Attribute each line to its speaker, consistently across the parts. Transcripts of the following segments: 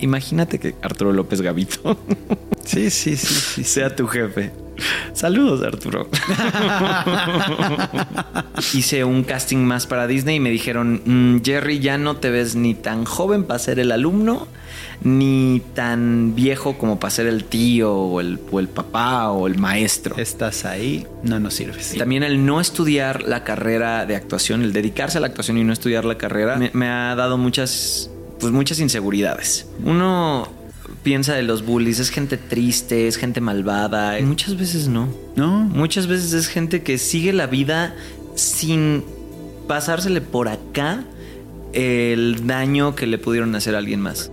Speaker 1: Imagínate que Arturo López Gavito
Speaker 2: Sí, sí, sí, sí.
Speaker 1: sea tu jefe. Saludos, Arturo. Hice un casting más para Disney y me dijeron, "Mm, Jerry, ya no te ves ni tan joven para ser el alumno, ni tan viejo como para ser el tío o el, o el papá o el maestro.
Speaker 2: Estás ahí, no nos sirves.
Speaker 1: También el no estudiar la carrera de actuación, el dedicarse a la actuación y no estudiar la carrera, me, me ha dado muchas, pues muchas inseguridades. Uno piensa de los bullies, es gente triste, es gente malvada. Muchas veces no.
Speaker 2: No,
Speaker 1: Muchas veces es gente que sigue la vida sin pasársele por acá el daño que le pudieron hacer a alguien más.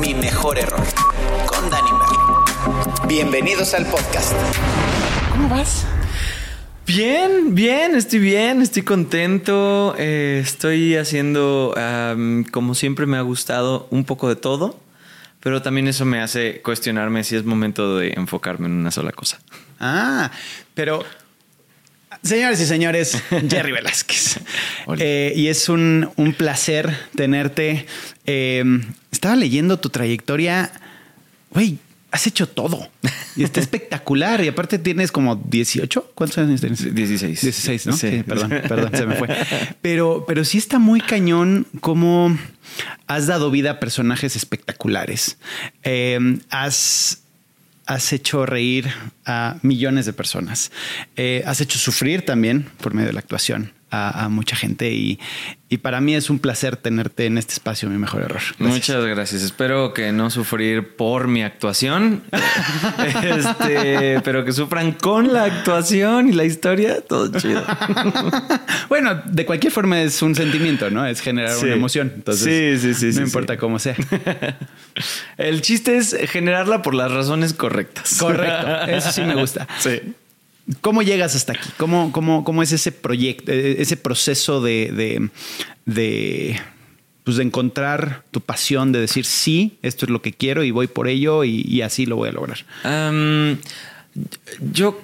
Speaker 3: Mi mejor error. Bienvenidos al podcast.
Speaker 2: ¿cómo vas?
Speaker 1: Bien, bien, estoy bien, estoy contento. eh, estoy haciendo, como siempre me ha gustado, un poco de todo. Pero también eso me hace cuestionarme si es momento de enfocarme en una sola cosa.
Speaker 2: Ah, pero señores y señores, Jerry Velázquez. Eh, y es un, un placer tenerte. Eh, estaba leyendo tu trayectoria. Güey, has hecho todo. Y está espectacular. Y aparte tienes como 18. ¿Cuántos años tienes?
Speaker 1: 16.
Speaker 2: 16, ¿no?
Speaker 1: Sí.
Speaker 2: Sí, perdón, perdón, se me fue. Pero, pero sí está muy cañón cómo has dado vida a personajes espectaculares. Eh, has, has hecho reír a millones de personas. Eh, has hecho sufrir también por medio de la actuación a, a mucha gente. Y, y para mí es un placer tenerte en este espacio, mi mejor error. Gracias.
Speaker 1: Muchas gracias. Espero que no sufrir por mi actuación, este, pero que sufran con la actuación y la historia. Todo chido.
Speaker 2: Bueno, de cualquier forma es un sentimiento, ¿no? Es generar
Speaker 1: Sí.
Speaker 2: una emoción. Entonces,
Speaker 1: Sí, sí, sí,
Speaker 2: no
Speaker 1: sí,
Speaker 2: importa
Speaker 1: sí.
Speaker 2: cómo sea.
Speaker 1: El chiste es generarla por las razones correctas.
Speaker 2: Correcto. Eso sí me gusta.
Speaker 1: Sí.
Speaker 2: ¿Cómo llegas hasta aquí? ¿Cómo, cómo, cómo es ese proyecto, eh, ese proceso de, de, de, pues de encontrar tu pasión, de decir sí, esto es lo que quiero y voy por ello y, y así lo voy a lograr?
Speaker 1: Yo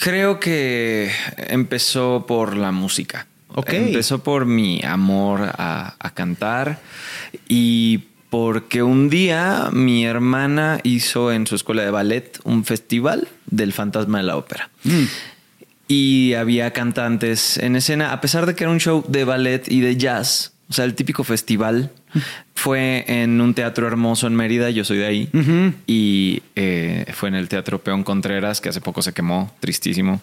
Speaker 1: creo que empezó por la música.
Speaker 2: Ok.
Speaker 1: Empezó por mi amor a, a cantar y porque un día mi hermana hizo en su escuela de ballet un festival del fantasma de la ópera. Y había cantantes en escena, a pesar de que era un show de ballet y de jazz, o sea, el típico festival fue en un teatro hermoso en Mérida, yo soy de ahí, y eh, fue en el Teatro Peón Contreras, que hace poco se quemó, tristísimo.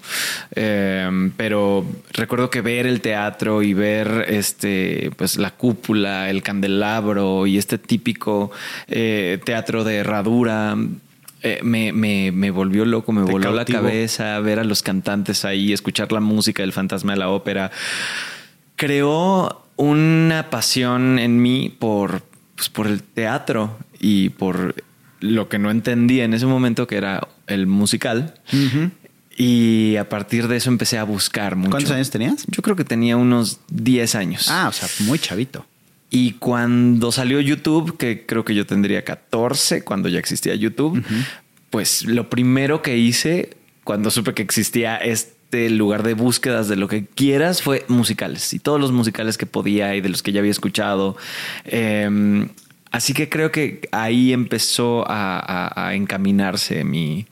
Speaker 1: Eh, pero recuerdo que ver el teatro y ver este, pues la cúpula, el candelabro y este típico eh, teatro de herradura. eh, me, me- me volvió loco, me
Speaker 2: Te
Speaker 1: voló la cabeza ver a los cantantes ahí, escuchar la música del fantasma de la ópera. Creó una pasión en mí por, pues, por el teatro y por lo que no entendía en ese momento, que era el musical. Y a partir de eso empecé a buscar mucho.
Speaker 2: ¿Cuántos años tenías?
Speaker 1: Yo creo que tenía unos 10 años.
Speaker 2: Ah, o sea, muy chavito.
Speaker 1: Y cuando salió YouTube, que creo que yo tendría 14 cuando ya existía YouTube, pues lo primero que hice cuando supe que existía este lugar de búsquedas de lo que quieras fue musicales y todos los musicales que podía y de los que ya había escuchado. Eh, así que creo que ahí empezó a, a- a encaminarse mi,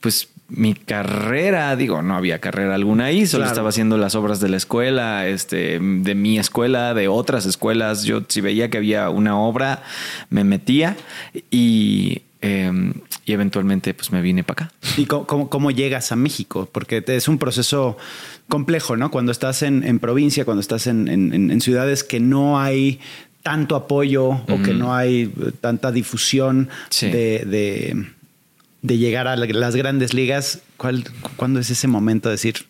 Speaker 1: pues mi carrera, digo, no había carrera alguna ahí, solo
Speaker 2: Claro.
Speaker 1: estaba haciendo las obras de la escuela, este, de mi escuela, de otras escuelas. Yo si veía que había una obra, me metía y, eh, y eventualmente pues me vine para acá.
Speaker 2: ¿Y cómo, cómo- llegas a México? Porque es un proceso complejo, ¿no? Cuando estás en, en provincia, cuando estás en, en- ciudades que no hay tanto apoyo o que no hay tanta difusión
Speaker 1: Sí.
Speaker 2: de, de- de llegar a la- las grandes ligas, ¿cuál, ¿cuándo es ese momento de decir,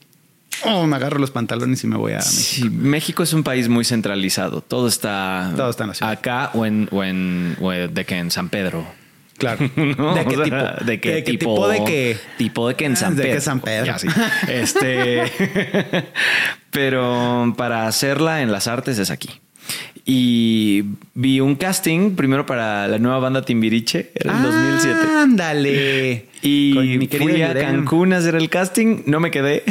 Speaker 2: oh, me agarro los pantalones y me voy a México?
Speaker 1: Sí, México es un país muy centralizado. Todo está,
Speaker 2: Todo está en la ciudad.
Speaker 1: acá o en, o en o de que en San Pedro.
Speaker 2: Claro.
Speaker 1: ¿no?
Speaker 2: ¿De qué
Speaker 1: O sea,
Speaker 2: tipo?
Speaker 1: ¿De qué
Speaker 2: ¿De qué
Speaker 1: tipo?
Speaker 2: tipo de qué?
Speaker 1: Tipo de que en San
Speaker 2: ¿De
Speaker 1: Pedro.
Speaker 2: qué San Pedro?
Speaker 1: Ya, sí. Este, pero para hacerla en las artes es aquí. y vi un casting primero para la nueva banda Timbiriche, era el 2007.
Speaker 2: Ándale.
Speaker 1: Y
Speaker 2: mi querido
Speaker 1: fui a
Speaker 2: Irene.
Speaker 1: Cancún a hacer el casting, no me quedé.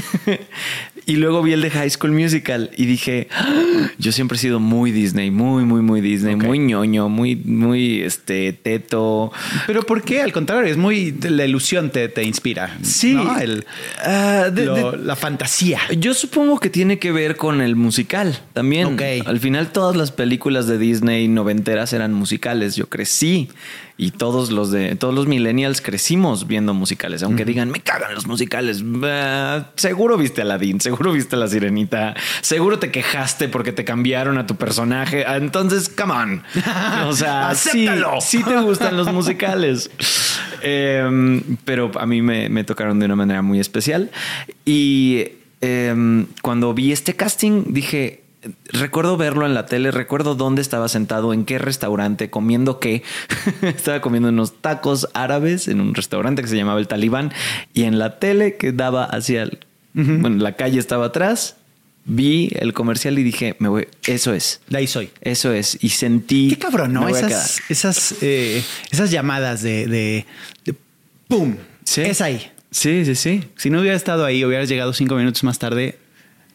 Speaker 1: Y luego vi el de High School Musical y dije, "Ah, yo siempre he sido muy Disney, muy, muy, muy Disney, muy ñoño, muy, muy, este, teto.
Speaker 2: Pero ¿por qué? Al contrario, es muy la ilusión te, te inspira.
Speaker 1: Sí.
Speaker 2: ¿no? El-
Speaker 1: Ah, de-
Speaker 2: lo-
Speaker 1: de-
Speaker 2: la fantasía.
Speaker 1: Yo supongo que tiene que ver con el musical también. Al final todas las películas de Disney noventeras eran musicales. Yo crecí y todos los de todos los millennials crecimos viendo musicales. Aunque digan me cagan los musicales. Ah, seguro viste Aladdin, seguro viste La Sirenita, seguro te quejaste porque te cambiaron a tu personaje. Ah, Entonces, come on. O sea, sí,
Speaker 2: Acéptalo.
Speaker 1: sí te gustan los musicales. Em, pero a mí me, me tocaron de una manera muy especial. Y em, cuando vi este casting, dije. Recuerdo verlo en la tele, recuerdo dónde estaba sentado, en qué restaurante, comiendo qué. estaba comiendo unos tacos árabes en un restaurante que se llamaba El Talibán y en la tele que daba hacia el... Bueno, la calle estaba atrás, vi el comercial y dije, me voy, eso es.
Speaker 2: De ahí soy.
Speaker 1: Eso es. Y sentí...
Speaker 2: Qué cabrón, ¿no? Esas, esas, eh, esas llamadas de, de, de ¡pum!
Speaker 1: Sí.
Speaker 2: Es ahí.
Speaker 1: Sí, sí, sí.
Speaker 2: Si no hubiera estado ahí, hubieras llegado cinco minutos más tarde,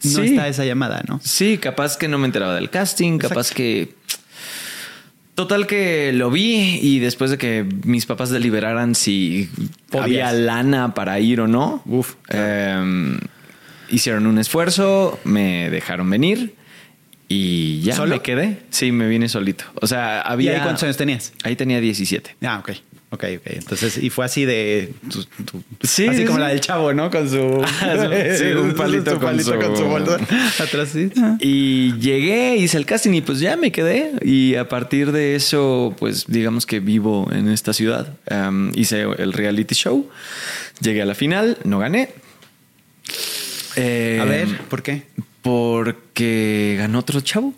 Speaker 2: no
Speaker 1: Sí.
Speaker 2: está esa llamada, ¿no?
Speaker 1: Sí, capaz que no me enteraba del casting, capaz que... Total que lo vi y después de que mis papás deliberaran si
Speaker 2: Podías.
Speaker 1: había lana para ir o no,
Speaker 2: Uf,
Speaker 1: em, hicieron un esfuerzo, me dejaron venir y ya
Speaker 2: ¿Solo?
Speaker 1: me quedé. Sí, me vine solito. O sea,
Speaker 2: ¿Y
Speaker 1: había...
Speaker 2: ahí cuántos años tenías?
Speaker 1: Ahí tenía 17.
Speaker 2: Ah, ok. Ok, ok. Entonces, y fue así de. tu- tu-
Speaker 1: Sí,
Speaker 2: así
Speaker 1: sí,
Speaker 2: como
Speaker 1: sí.
Speaker 2: la del chavo, ¿no? Con su.
Speaker 1: Sí, un palito con su-
Speaker 2: bolsa. Atrás sí.
Speaker 1: Y llegué, hice el casting y pues ya me quedé. Y a partir de eso, pues digamos que vivo en esta ciudad. Um, hice el reality show, llegué a la final, no gané. Eh,
Speaker 2: A ver, ¿por qué?
Speaker 1: Porque ganó otro chavo.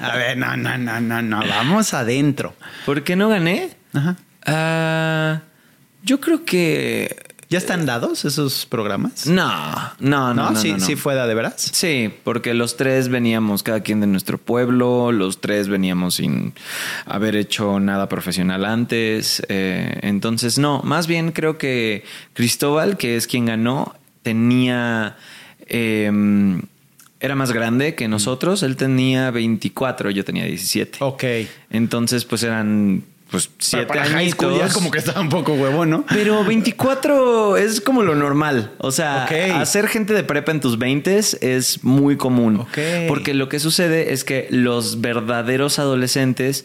Speaker 2: A ver, no, no, no, no, no. Vamos adentro.
Speaker 1: ¿Por qué no gané?
Speaker 2: Ajá.
Speaker 1: Ah, yo creo que...
Speaker 2: ¿Ya están dados esos programas?
Speaker 1: No, no, no.
Speaker 2: ¿No?
Speaker 1: no,
Speaker 2: sí,
Speaker 1: no, no.
Speaker 2: sí fue de veras.
Speaker 1: Sí, porque los tres veníamos cada quien de nuestro pueblo, los tres veníamos sin haber hecho nada profesional antes, eh, entonces no, más bien creo que Cristóbal, que es quien ganó, tenía... eh, era más grande que nosotros, él tenía 24, yo tenía 17.
Speaker 2: Ok.
Speaker 1: Entonces, pues eran pues siete
Speaker 2: Para high school ya
Speaker 1: añitos.
Speaker 2: como que estaba un poco huevo, ¿no?
Speaker 1: Pero 24 es como lo normal. O sea, hacer gente de prepa en tus 20 es muy común. Porque lo que sucede es que los verdaderos adolescentes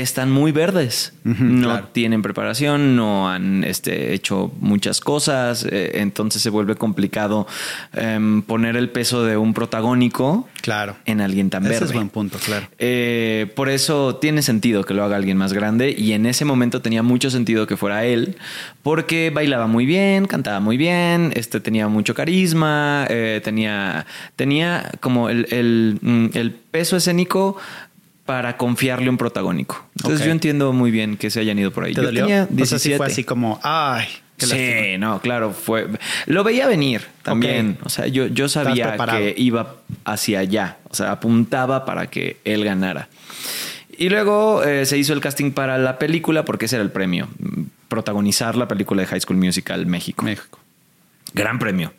Speaker 1: están muy verdes. No
Speaker 2: claro.
Speaker 1: tienen preparación, no han este, hecho muchas cosas. eh, entonces se vuelve complicado em, poner el peso de un protagónico
Speaker 2: Claro.
Speaker 1: en alguien tan
Speaker 2: Ese
Speaker 1: verde.
Speaker 2: es buen punto, claro.
Speaker 1: Eh, por eso tiene sentido que lo haga alguien más grande y en ese momento tenía mucho sentido que fuera él porque bailaba muy bien, cantaba muy bien, este tenía mucho carisma, eh, tenía, tenía como el, el, mm, el peso escénico para confiarle un protagónico. Entonces yo entiendo muy bien que se hayan ido por ahí.
Speaker 2: ¿Te
Speaker 1: yo
Speaker 2: dolió?
Speaker 1: tenía
Speaker 2: O sea, sí
Speaker 1: 17.
Speaker 2: fue así como, ay, qué
Speaker 1: sí,
Speaker 2: lástima.
Speaker 1: no, claro, fue. Lo veía venir también. O sea, yo, yo sabía que iba hacia allá. O sea, apuntaba para que él ganara. Y luego eh, se hizo el casting para la película, porque ese era el premio. Protagonizar la película de High School Musical México.
Speaker 2: México.
Speaker 1: Gran premio.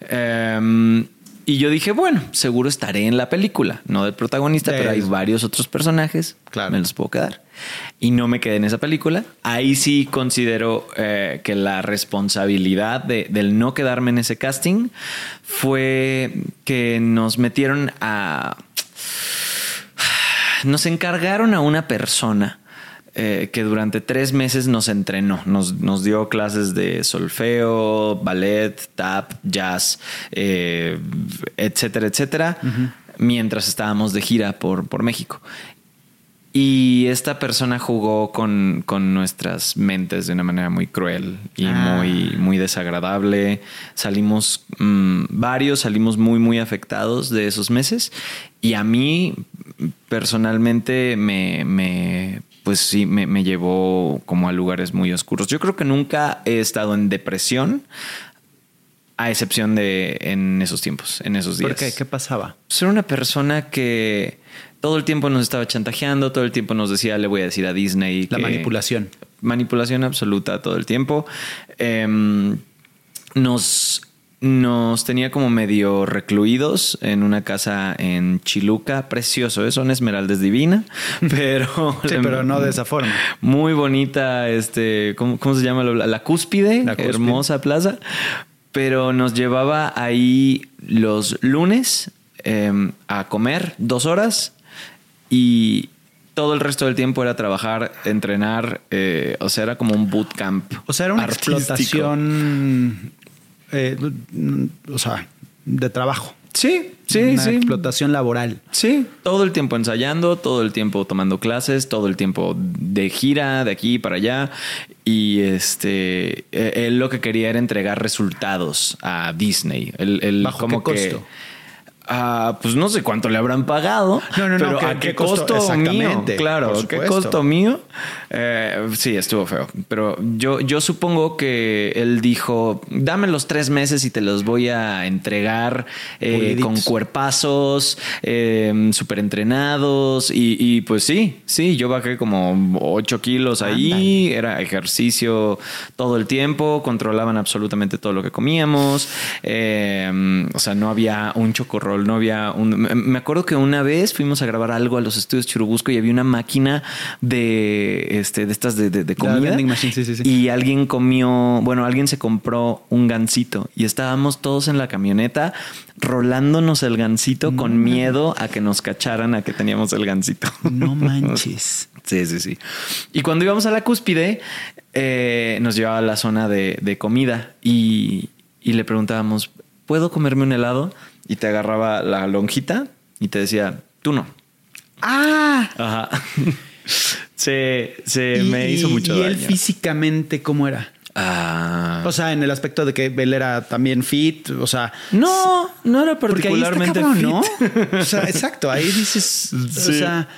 Speaker 1: Em, y yo dije, bueno, seguro estaré en la película, no del protagonista,
Speaker 2: De-
Speaker 1: pero hay varios otros personajes,
Speaker 2: Claro.
Speaker 1: me los puedo quedar. Y no me quedé en esa película. Ahí sí considero eh, que la responsabilidad de- del no quedarme en ese casting fue que nos metieron a... Nos encargaron a una persona eh, que durante tres meses nos entrenó, nos, nos dio clases de solfeo, ballet, tap, jazz, eh, etcétera, etcétera, mientras estábamos de gira por, por México. Y esta persona jugó con, con nuestras mentes de una manera muy cruel y
Speaker 2: Ah.
Speaker 1: muy, muy desagradable. Salimos mm, varios, salimos muy, muy afectados de esos meses. Y a mí personalmente me, me pues sí, me, me llevó como a lugares muy oscuros. Yo creo que nunca he estado en depresión a excepción de en esos tiempos, en esos días.
Speaker 2: ¿Por qué? ¿Qué pasaba?
Speaker 1: Ser una persona que todo el tiempo nos estaba chantajeando, todo el tiempo nos decía, le voy a decir a Disney.
Speaker 2: La
Speaker 1: que-
Speaker 2: manipulación.
Speaker 1: Manipulación absoluta todo el tiempo. Em, nos, nos tenía como medio recluidos en una casa en Chiluca, precioso, ¿eh? son esmeraldas divina, pero...
Speaker 2: Sí, pero no de esa forma.
Speaker 1: Muy bonita, este, ¿cómo, cómo se llama? La, la cúspide,
Speaker 2: La cúspide.
Speaker 1: hermosa plaza. Pero nos llevaba ahí los lunes eh, a comer dos horas y todo el resto del tiempo era trabajar, entrenar, eh, o sea, era como un bootcamp.
Speaker 2: O sea, era una
Speaker 1: artístico.
Speaker 2: explotación, eh, o sea, de trabajo.
Speaker 1: Sí, sí,
Speaker 2: una
Speaker 1: sí.
Speaker 2: explotación laboral.
Speaker 1: Sí, todo el tiempo ensayando, todo el tiempo tomando clases, todo el tiempo de gira, de aquí para allá. Y este, eh, él lo que quería era entregar resultados a Disney. Él, él
Speaker 2: ¿Bajo
Speaker 1: como
Speaker 2: qué
Speaker 1: que-
Speaker 2: costo?
Speaker 1: Ah, pues no sé cuánto le habrán pagado.
Speaker 2: No, no, no,
Speaker 1: pero
Speaker 2: ¿qué-
Speaker 1: ¿a
Speaker 2: qué costo?
Speaker 1: costo, mío? Claro, ¿qué costo mío? Eh, sí, estuvo feo. Pero yo, yo supongo que él dijo, dame los tres meses y te los voy a entregar eh, con cuerpazos, eh, súper entrenados. Y, y, pues sí, sí, yo bajé como 8 kilos ahí, era ejercicio todo el tiempo, controlaban absolutamente todo lo que comíamos. Eh, o sea, no había un chocorrol, no había un... me- acuerdo que una vez fuimos a grabar algo a los estudios Churubusco y había una máquina de, este, de estas de, de- de
Speaker 2: La
Speaker 1: comida.
Speaker 2: vending machine, sí, sí, sí.
Speaker 1: Y alguien comió, bueno, alguien se compró un gansito y estábamos todos en la camioneta rolándonos el gansito con miedo a que nos cacharan a que teníamos el gansito.
Speaker 2: No manches.
Speaker 1: Sí, sí, sí. Y cuando íbamos a la cúspide, eh, nos llevaba a la zona de, de comida y, y le preguntábamos, ¿puedo comerme un helado? Y te agarraba la lonjita y te decía, tú no.
Speaker 2: Ah,
Speaker 1: Ajá. se se
Speaker 2: y-
Speaker 1: me hizo mucho
Speaker 2: ¿Y
Speaker 1: daño.
Speaker 2: él físicamente cómo era?
Speaker 1: Ah.
Speaker 2: O sea, en el aspecto de que él era también fit, o sea,
Speaker 1: no, no era
Speaker 2: porque ahí está
Speaker 1: particularmente
Speaker 2: cabrón,
Speaker 1: fit.
Speaker 2: ¿no? O sea, exacto, ahí dices, o sea,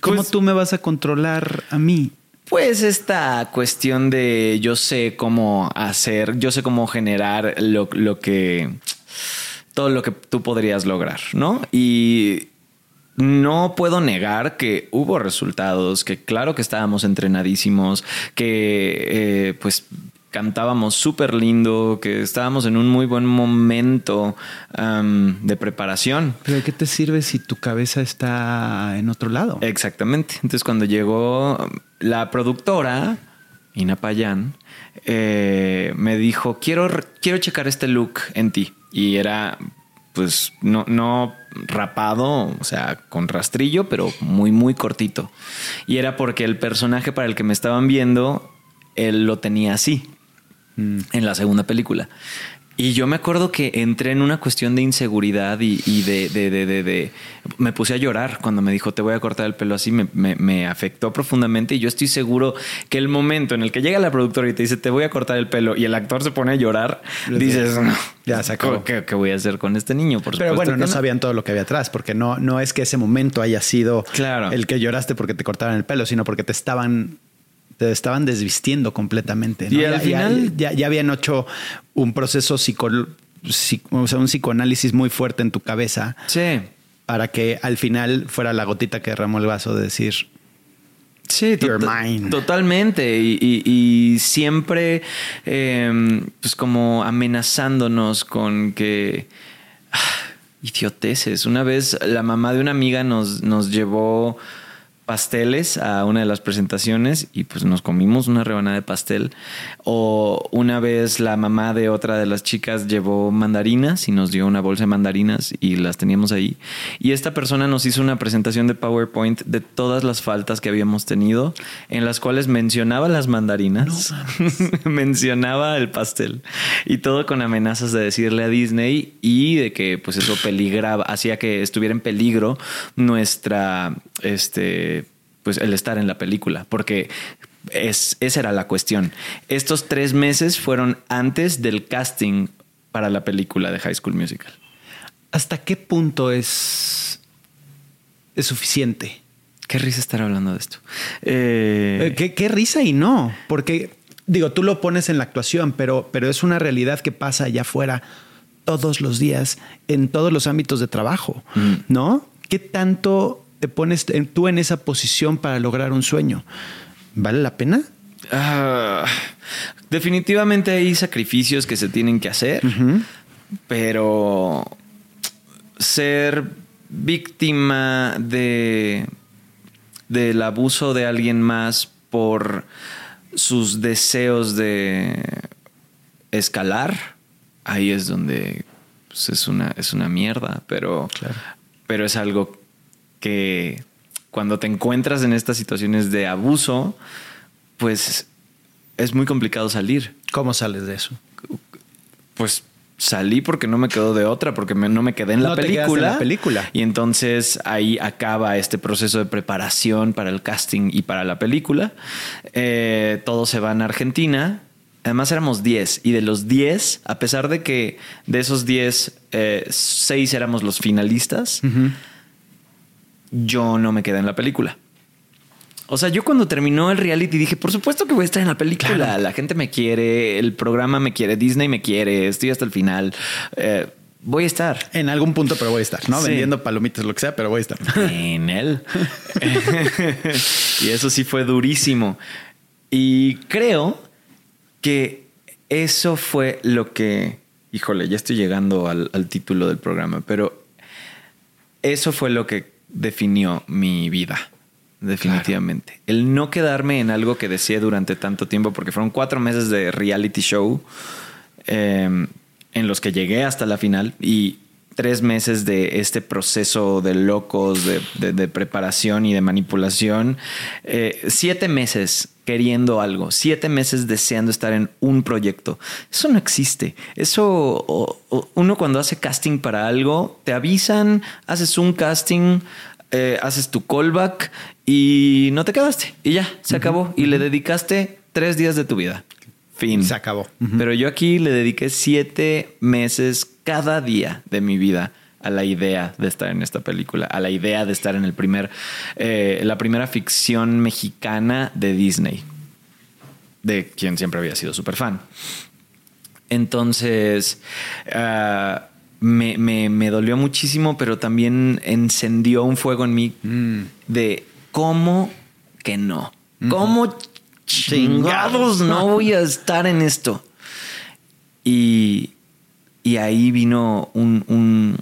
Speaker 2: ¿cómo
Speaker 1: Pues-
Speaker 2: tú me vas a controlar a mí?
Speaker 1: Pues esta cuestión de yo sé cómo hacer, yo sé cómo generar lo, lo que todo lo que tú podrías lograr, ¿no? Y no puedo negar que hubo resultados, que claro que estábamos entrenadísimos, que eh, pues cantábamos súper lindo, que estábamos en un muy buen momento de preparación.
Speaker 2: Pero ¿de qué te sirve si tu cabeza está en otro lado?
Speaker 1: Exactamente. Entonces, cuando llegó la productora, Ina Payán, eh, me dijo: quiero, quiero checar este look en ti. Y era, pues, no, no rapado, o sea, con rastrillo, pero muy, muy cortito. Y era porque el personaje para el que me estaban viendo, él lo tenía así en la segunda película. Y yo me acuerdo que entré en una cuestión de inseguridad y, y de, de- de- de- Me puse a llorar cuando me dijo, te voy a cortar el pelo así. Me, me- me afectó profundamente y yo estoy seguro que el momento en el que llega la productora y te dice, te voy a cortar el pelo y el actor se pone a llorar, dices, no,
Speaker 2: Ya se acabó.
Speaker 1: ¿Qué, qué voy a hacer con este niño? Por
Speaker 2: Pero bueno, no sabían todo lo que había atrás, porque no, no es que ese momento haya sido
Speaker 1: Claro.
Speaker 2: el que lloraste porque te cortaron el pelo, sino porque te estaban, te estaban desvistiendo completamente. ¿no?
Speaker 1: Y al
Speaker 2: Ya-
Speaker 1: final-
Speaker 2: ya, ya habían hecho un proceso psico, psi- o sea, un psicoanálisis muy fuerte en tu cabeza
Speaker 1: Sí.
Speaker 2: para que al final fuera la gotita que derramó el vaso de decir,
Speaker 1: Sí,
Speaker 2: You're
Speaker 1: tota-
Speaker 2: mine.
Speaker 1: totalmente. Y, y- y siempre, eh, pues como amenazándonos con que. ah, idioteces. Una vez la mamá de una amiga nos, nos llevó pasteles a una de las presentaciones y pues nos comimos una rebanada de pastel. O una vez la mamá de otra de las chicas llevó mandarinas y nos dio una bolsa de mandarinas y las teníamos ahí. Y esta persona nos hizo una presentación de PowerPoint de todas las faltas que habíamos tenido, en las cuales mencionaba las mandarinas, mencionaba el pastel y todo con amenazas de decirle a Disney y de que pues eso peligraba, hacía que estuviera en peligro nuestra, este, pues el estar en la película, porque es, esa era la cuestión. Estos tres meses fueron antes del casting para la película de High School Musical.
Speaker 2: ¿hasta qué punto es, es suficiente?
Speaker 1: Qué risa estar hablando de esto. Eh,
Speaker 2: Eh, ¿Qué, qué risa y no, porque digo, tú lo pones en la actuación, pero, pero es una realidad que pasa allá afuera todos los días en todos los ámbitos de trabajo, ¿no? ¿Qué tanto te pones en- tú en esa posición para lograr un sueño? ¿Vale la pena?
Speaker 1: Ah, definitivamente hay sacrificios que se tienen que hacer, pero ser víctima de del abuso de alguien más por sus deseos de escalar, ahí es donde pues, es una es una mierda, pero pero es algo que cuando te encuentras en estas situaciones de abuso, pues es muy complicado salir.
Speaker 2: ¿Cómo sales de eso?
Speaker 1: Pues salí porque no me quedó de otra, porque me- no me quedé en la,
Speaker 2: No te quedaste en
Speaker 1: película,
Speaker 2: la película.
Speaker 1: Y entonces ahí acaba este proceso de preparación para el casting y para la película. Eh, todos se van a Argentina. Además éramos 10 y de los 10, a pesar de que de esos 10, 6 éramos los finalistas, yo no me quedé en la película. O sea, yo cuando terminó el reality dije, por supuesto que voy a estar en la película.
Speaker 2: Claro.
Speaker 1: La gente me quiere, el programa me quiere, Disney me quiere, estoy hasta el final. Eh, voy a estar
Speaker 2: En algún punto, pero voy a estar, ¿no?
Speaker 1: Sí.
Speaker 2: Vendiendo palomitas, lo que sea, pero voy a estar.
Speaker 1: en él. y eso sí fue durísimo. Y creo que eso fue lo que, híjole, ya estoy llegando al, al título del programa, pero eso fue lo que definió mi vida. Definitivamente. El no quedarme en algo que deseé durante tanto tiempo, porque fueron cuatro meses de reality show eh, en los que llegué hasta la final y tres meses de este proceso de locos, de, de- de preparación y de manipulación. Eh, siete meses queriendo algo, siete meses deseando estar en un proyecto. Eso no existe. Eso, o- o- uno cuando hace casting para algo, te avisan, haces un casting, eh, haces tu callback y no te quedaste. Y ya, se acabó. Y le dedicaste tres días de tu vida. Fin.
Speaker 2: Se acabó.
Speaker 1: Pero yo aquí le dediqué siete meses cada día de mi vida a la idea de estar en esta película, a la idea de estar en el primer, eh, la primera ficción mexicana de Disney, de quien siempre había sido súper fan. Entonces, ah, me, me- me dolió muchísimo, pero también encendió un fuego en mí de cómo que no. ¿Cómo chingados no voy a estar en esto? Y, y ahí vino un, un-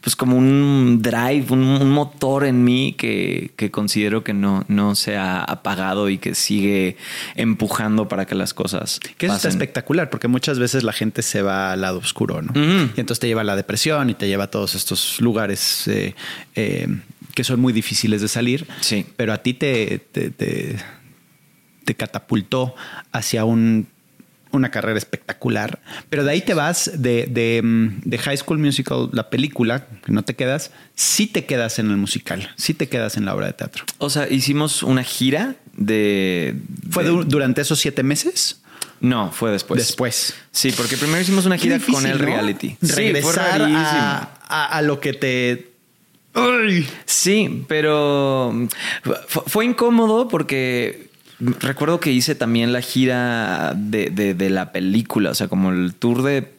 Speaker 1: pues como un drive, un, un motor en mí que, que considero que no, no se ha apagado y que sigue empujando para que las cosas
Speaker 2: Que eso está espectacular, porque muchas veces la gente se va al lado oscuro, ¿no? Y entonces te lleva a la depresión y te lleva a todos estos lugares eh, eh, que son muy difíciles de salir.
Speaker 1: Sí.
Speaker 2: Pero a ti te, te, te- te catapultó hacia un- una carrera espectacular. Pero de ahí te vas de, de, mm, de High School Musical, la película, que no te quedas, sí te quedas en el musical, sí te quedas en la obra de teatro.
Speaker 1: O sea, hicimos una gira de...
Speaker 2: ¿Fue
Speaker 1: de-
Speaker 2: durante esos siete meses?
Speaker 1: No, fue después.
Speaker 2: Después.
Speaker 1: Sí, porque primero hicimos una gira
Speaker 2: difícil,
Speaker 1: con el
Speaker 2: ¿no?
Speaker 1: reality. Sí,
Speaker 2: Regresar a, a- a lo que te. ¡Ay!
Speaker 1: Sí, pero fu- fue incómodo porque recuerdo que hice también la gira de, de- de la película, o sea, como el tour de,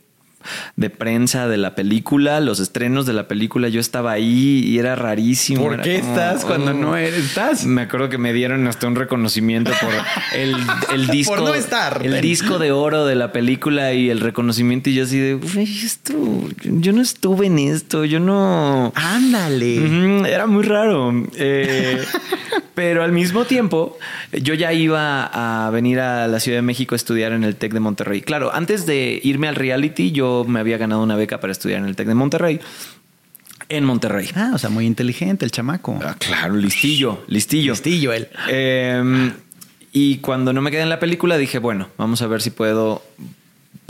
Speaker 1: de prensa de la película, los estrenos de la película, yo estaba ahí y era rarísimo.
Speaker 2: ¿Por
Speaker 1: era
Speaker 2: qué
Speaker 1: como,
Speaker 2: estás cuando
Speaker 1: oh.
Speaker 2: no eres? ¿Estás?
Speaker 1: Me acuerdo que me dieron hasta un reconocimiento por el, el disco.
Speaker 2: Por no estar.
Speaker 1: El disco de oro de la película y el reconocimiento. Y yo así de, "Güey, esto, yo no estuve en esto, yo no.
Speaker 2: Ándale.
Speaker 1: Era muy raro. Eh, pero al mismo tiempo, yo ya iba a venir a la Ciudad de México a estudiar en el TEC de Monterrey. Claro, antes de irme al reality, yo me había ganado una beca para estudiar en el TEC de Monterrey. En Monterrey.
Speaker 2: Ah, o sea, muy inteligente el chamaco.
Speaker 1: Ah, claro, listillo, listillo.
Speaker 2: Listillo él.
Speaker 1: Eh, y cuando no me quedé en la película, dije, bueno, vamos a ver si puedo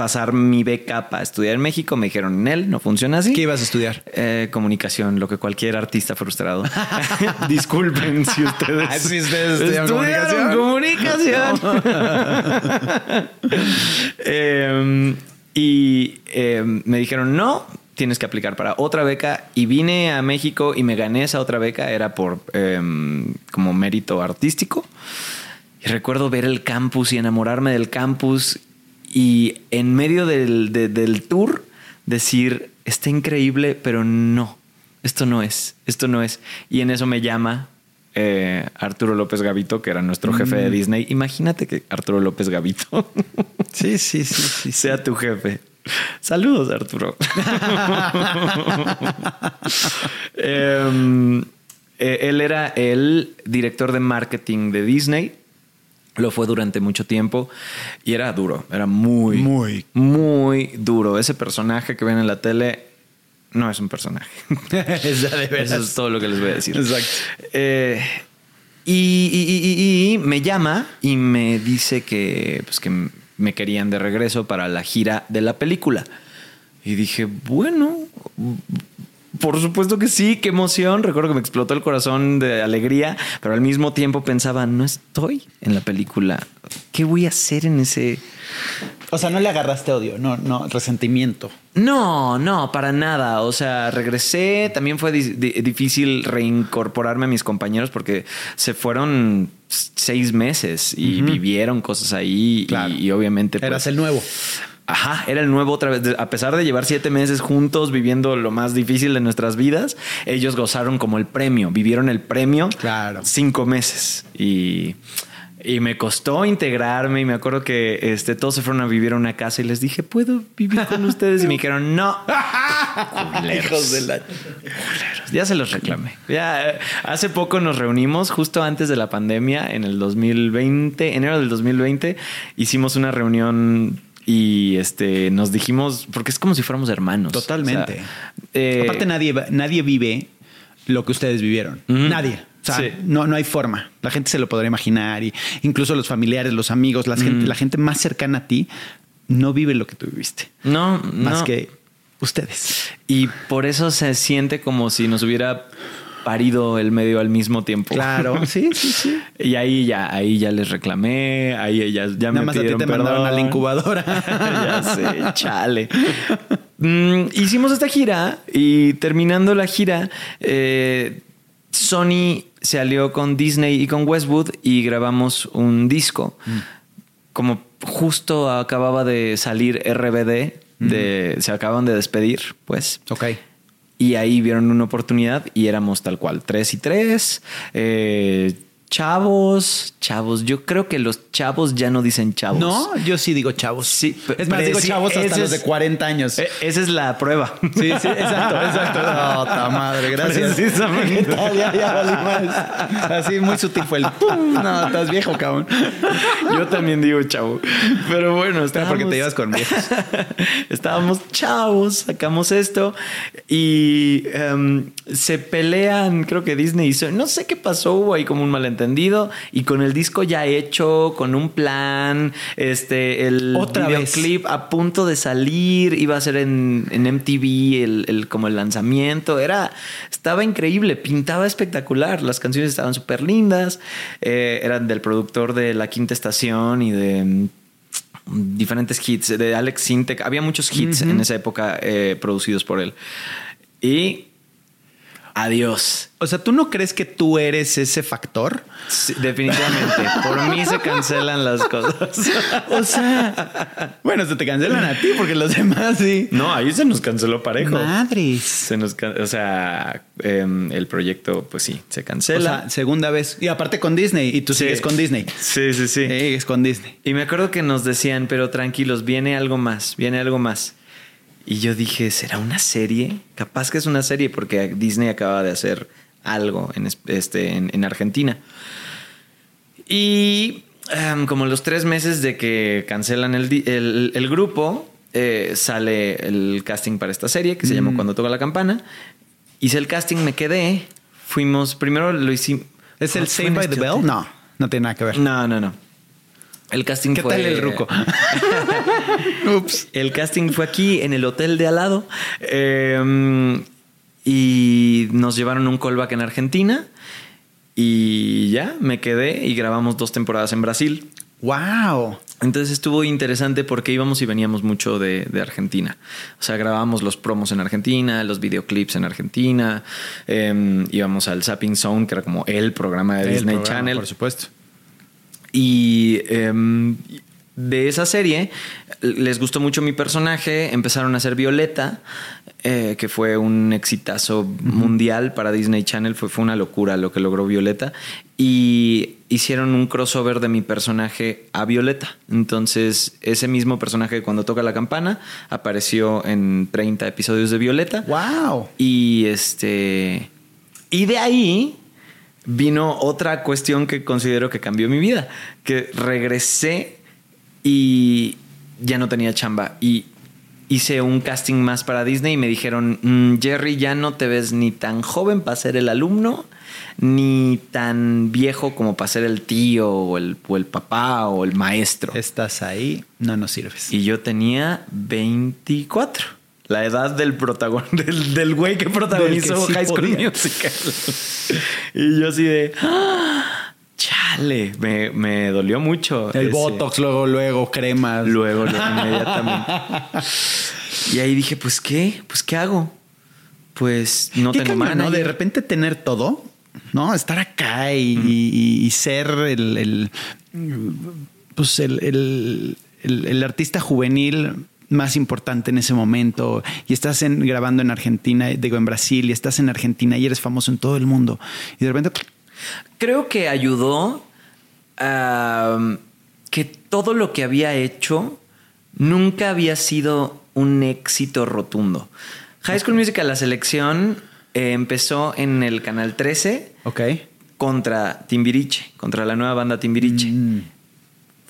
Speaker 1: pasar mi beca para estudiar en México. Me dijeron, en él, no funciona así.
Speaker 2: ¿Qué ibas a estudiar?
Speaker 1: Eh, comunicación, lo que cualquier artista frustrado. Disculpen si ustedes,
Speaker 2: si ustedes estudian
Speaker 1: estudiaron comunicación. Eh, y eh, me dijeron, no, tienes que aplicar para otra beca. Y vine a México y me gané esa otra beca. Era por eh, como mérito artístico. Y recuerdo ver el campus y enamorarme del campus y en medio del, de- del tour decir, está increíble, pero no, esto no es, esto no es. Y en eso me llama eh, Arturo López Gavito, que era nuestro jefe de Disney. Imagínate que Arturo López Gavito
Speaker 2: Sí, sí, sí, sí.
Speaker 1: sea tu jefe. Saludos, Arturo. Em, eh, él era el director de marketing de Disney. Lo fue durante mucho tiempo y era duro, era muy,
Speaker 2: Muy.
Speaker 1: muy duro. Ese personaje que ven en la tele no es un personaje. Eso es todo lo que les voy a decir.
Speaker 2: Exacto.
Speaker 1: Eh, y, y- y- y- y me llama y me dice que, pues, que me querían de regreso para la gira de la película. Y dije, bueno, por supuesto que sí, qué emoción. Recuerdo que me explotó el corazón de alegría, pero al mismo tiempo pensaba, no estoy en la película. ¿Qué voy a hacer en ese...
Speaker 2: O sea, no le agarraste odio, no, no, resentimiento.
Speaker 1: No, no, para nada. O sea, regresé. También fue di- di- difícil reincorporarme a mis compañeros porque se fueron seis meses y vivieron cosas ahí. y-
Speaker 2: Claro.
Speaker 1: Y, obviamente. pues,
Speaker 2: Eras el nuevo.
Speaker 1: Ajá, era el nuevo otra vez. A pesar de llevar siete meses juntos viviendo lo más difícil de nuestras vidas, ellos gozaron como el premio, vivieron el premio
Speaker 2: Claro.
Speaker 1: cinco meses. Y, y me costó integrarme y me acuerdo que este, todos se fueron a vivir a una casa y les dije, ¿puedo vivir con ustedes? Y me dijeron, no.
Speaker 2: Hijos de la...
Speaker 1: Ya se los reclamé. Ya eh, hace poco nos reunimos, justo antes de la pandemia, en el 2020, enero del 2020, hicimos una reunión y este nos dijimos, porque es como si fuéramos hermanos.
Speaker 2: Totalmente.
Speaker 1: O sea, eh,
Speaker 2: Aparte, nadie, nadie vive lo que ustedes vivieron. Nadie. O sea,
Speaker 1: Sí.
Speaker 2: no, no hay forma. La gente se lo podrá imaginar y incluso los familiares, los amigos, la, gente, la gente más cercana a ti no vive lo que tú viviste.
Speaker 1: no,
Speaker 2: Más
Speaker 1: no.
Speaker 2: que ustedes.
Speaker 1: Y por eso se siente como si nos hubiera parido el medio al mismo tiempo.
Speaker 2: Claro, sí, sí, sí.
Speaker 1: Y ahí ya, ahí ya les reclamé, ahí ya, ya me
Speaker 2: Nada más a ti
Speaker 1: pidieron
Speaker 2: te mandaron a la incubadora.
Speaker 1: ya sé, chale. Mm, hicimos esta gira y terminando la gira, eh, Sony se alió con Disney y con Westwood y grabamos un disco. Como justo acababa de salir RBD, de, se acaban de despedir, pues.
Speaker 2: ok.
Speaker 1: Y ahí vieron una oportunidad y éramos tal cual, tres y tres. eh, chavos, chavos. Yo creo que los chavos ya no dicen chavos.
Speaker 2: No, yo sí digo chavos.
Speaker 1: Sí,
Speaker 2: es más,
Speaker 1: pero
Speaker 2: digo chavos hasta los de
Speaker 1: es-
Speaker 2: 40 años.
Speaker 1: Eh, esa es la prueba.
Speaker 2: Sí, sí, exacto, exacto. No, ta madre, gracias.
Speaker 1: Precisamente.
Speaker 2: Ya, ya valí más. Así muy sutil fue el pum. No, estás viejo, cabrón.
Speaker 1: Yo también digo chavo. Pero bueno,
Speaker 2: Espera, porque te llevas con viejos.
Speaker 1: Estábamos chavos, sacamos esto y em, se pelean, creo que Disney hizo, no sé qué pasó, hubo ahí como un malentendido y con el disco ya hecho, con un plan, este, el
Speaker 2: Otra vez.
Speaker 1: videoclip a punto de salir, iba a ser en, en MTV el, el- como el lanzamiento, era, estaba increíble, pintaba espectacular, las canciones estaban súper lindas, eh, eran del productor de La Quinta Estación y de mm, diferentes hits de Alex Sintek. Había muchos hits en esa época eh, producidos por él. Y adiós.
Speaker 2: O sea, ¿tú no crees que tú eres ese factor?
Speaker 1: Sí, definitivamente. por mí se cancelan las cosas.
Speaker 2: O sea, bueno, se te cancelan a ti porque los demás sí.
Speaker 1: No, ahí se nos canceló parejo.
Speaker 2: Madres.
Speaker 1: Se nos, o sea, em, el proyecto, pues sí, se
Speaker 2: O
Speaker 1: cancela.
Speaker 2: sea, segunda vez. Y aparte con Disney. Y tú
Speaker 1: Sí.
Speaker 2: sigues con Disney.
Speaker 1: Sí, sí, sí.
Speaker 2: Sigues con Disney.
Speaker 1: Y me acuerdo que nos decían, pero tranquilos, viene algo más, viene algo más. Y yo dije, ¿será una serie? Capaz que es una serie porque Disney acaba de hacer algo en, es- este, en, en Argentina. Y em, como los tres meses de que cancelan el, el- el grupo, eh, sale el casting para esta serie que se llama Cuando toca la campana. Hice el casting, me quedé. Fuimos, primero lo hicimos.
Speaker 2: ¿Es el Save by
Speaker 1: este
Speaker 2: the Bell?
Speaker 1: hotel.
Speaker 2: No, no tiene nada que ver.
Speaker 1: No, no, no. El casting
Speaker 2: ¿Qué
Speaker 1: fue.
Speaker 2: tal el ruco? Ups.
Speaker 1: El casting fue aquí en el hotel de al lado. eh, y nos llevaron un callback en Argentina. Y ya me quedé y grabamos dos temporadas en Brasil.
Speaker 2: Wow.
Speaker 1: Entonces estuvo interesante porque íbamos y veníamos mucho de, de Argentina. O sea, grabábamos los promos en Argentina, los videoclips en Argentina. eh, íbamos al Zapping Zone, que era como el programa de
Speaker 2: El
Speaker 1: Disney
Speaker 2: programa,
Speaker 1: Channel.
Speaker 2: Por supuesto.
Speaker 1: Y em, de esa serie les gustó mucho mi personaje, empezaron a hacer Violeta, eh, que fue un exitazo mundial para Disney Channel, fue, fue una locura lo que logró Violeta, y hicieron un crossover de mi personaje a Violeta. Entonces, ese mismo personaje cuando toca la campana apareció en 30 episodios de Violeta.
Speaker 2: ¡Wow!
Speaker 1: Y este. Y de ahí vino otra cuestión que considero que cambió mi vida. Que regresé y ya no tenía chamba. Y hice un casting más para Disney y me dijeron: "Mm, Jerry, ya no te ves ni tan joven para ser el alumno, ni tan viejo como para ser el tío o el, o el papá o el maestro.
Speaker 2: Estás ahí, no nos sirves.
Speaker 1: Y yo tenía 24. La edad del protagonista, del, del güey que protagonizó
Speaker 2: que sí
Speaker 1: High School
Speaker 2: podía.
Speaker 1: Musical. y yo así de. "Ah, Chale, me, me dolió mucho.
Speaker 2: El
Speaker 1: ese-
Speaker 2: Botox, luego, luego, cremas.
Speaker 1: Luego, luego, inmediatamente. Y ahí dije, pues qué, pues qué hago. Pues no
Speaker 2: Qué
Speaker 1: tengo
Speaker 2: cañón, ¿no? De repente tener todo, ¿no? Estar acá y, y- y ser el, el- pues el, el- el- el artista juvenil más importante en ese momento. Y estás en- grabando en Argentina, digo en Brasil y estás en Argentina y eres famoso en todo el mundo. Y de repente
Speaker 1: Creo que ayudó a que todo lo que había hecho nunca había sido un éxito rotundo. High School Musical, la selección, eh, empezó en el canal 13
Speaker 2: ok.
Speaker 1: contra Timbiriche, contra la nueva banda Timbiriche.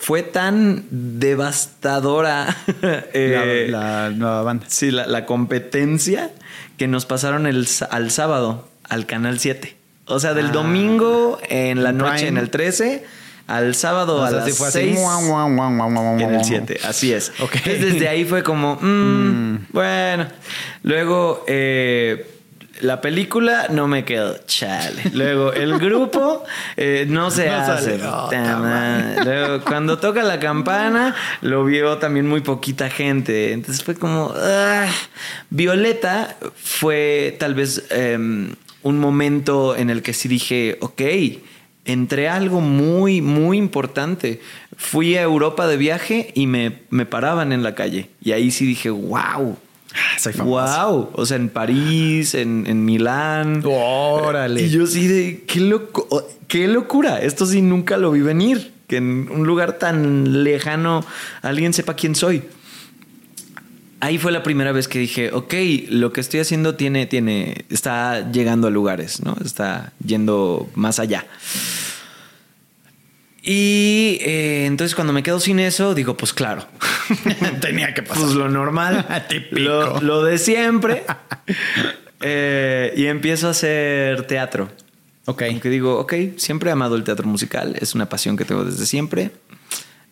Speaker 1: Fue tan devastadora eh,
Speaker 2: la, la nueva banda
Speaker 1: Sí, la, la competencia que nos pasaron el, al sábado al canal 7. O sea, del
Speaker 2: Ah.
Speaker 1: domingo en la noche
Speaker 2: Prime.
Speaker 1: en el 13 al sábado
Speaker 2: O
Speaker 1: a
Speaker 2: sea,
Speaker 1: las
Speaker 2: fue así,
Speaker 1: 6
Speaker 2: guau, guau, guau, guau, guau,
Speaker 1: en el
Speaker 2: guau.
Speaker 1: 7. Así es.
Speaker 2: Ok.
Speaker 1: Entonces desde ahí fue como, mm, bueno. Luego eh, la película no me quedó, chale. Luego el grupo eh, no se
Speaker 2: No
Speaker 1: hace.
Speaker 2: Oh.
Speaker 1: Luego cuando toca la campana lo vio también muy poquita gente. Entonces fue como, ah. Violeta fue tal vez em, un momento en el que sí dije, ok. Entré a algo muy, muy importante. Fui a Europa de viaje y me, me paraban en la calle. Y ahí sí dije, wow.
Speaker 2: Ah, soy famoso.
Speaker 1: Wow. O sea, en París, en, en Milán.
Speaker 2: Órale.
Speaker 1: Y yo sí de, qué, loco, qué locura. Esto sí nunca lo vi venir. Que en un lugar tan lejano alguien sepa quién soy. Ahí fue la primera vez que dije, ok, lo que estoy haciendo tiene, tiene, está llegando a lugares, ¿no? Está yendo más allá. Y eh, entonces cuando me quedo sin eso, digo, pues claro.
Speaker 2: tenía que pasar
Speaker 1: Pues lo normal.
Speaker 2: Típico.
Speaker 1: Lo, lo de siempre. Eh, y empiezo a hacer teatro.
Speaker 2: ok
Speaker 1: Aunque digo, ok, siempre he amado el teatro musical. Es una pasión que tengo desde siempre.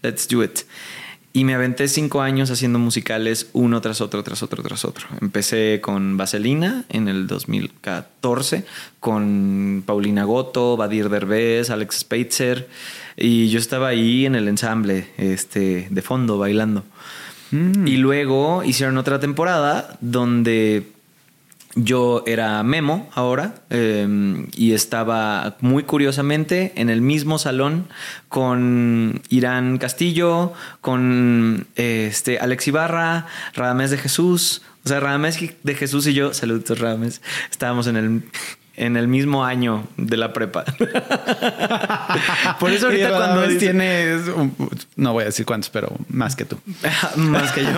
Speaker 1: Let's do it. Y me aventé cinco años haciendo musicales uno tras otro, tras otro, tras otro. Empecé con Vaselina en el 2014, con Paulina Goto, Badir Derbez, Alex Spitzer. Y yo estaba ahí en el ensamble, este, de fondo, bailando. Y luego hicieron otra temporada donde yo era Memo ahora eh, y estaba muy curiosamente en el mismo salón con Irán Castillo, con este Alex Ibarra, Radamés de Jesús. O sea, Radamés de Jesús y yo, saludos Radamés, estábamos en el, en el mismo año de la prepa. Por eso ahorita cuando dice-
Speaker 2: tienes un- no voy a decir cuántos, pero más que tú.
Speaker 1: Más que yo.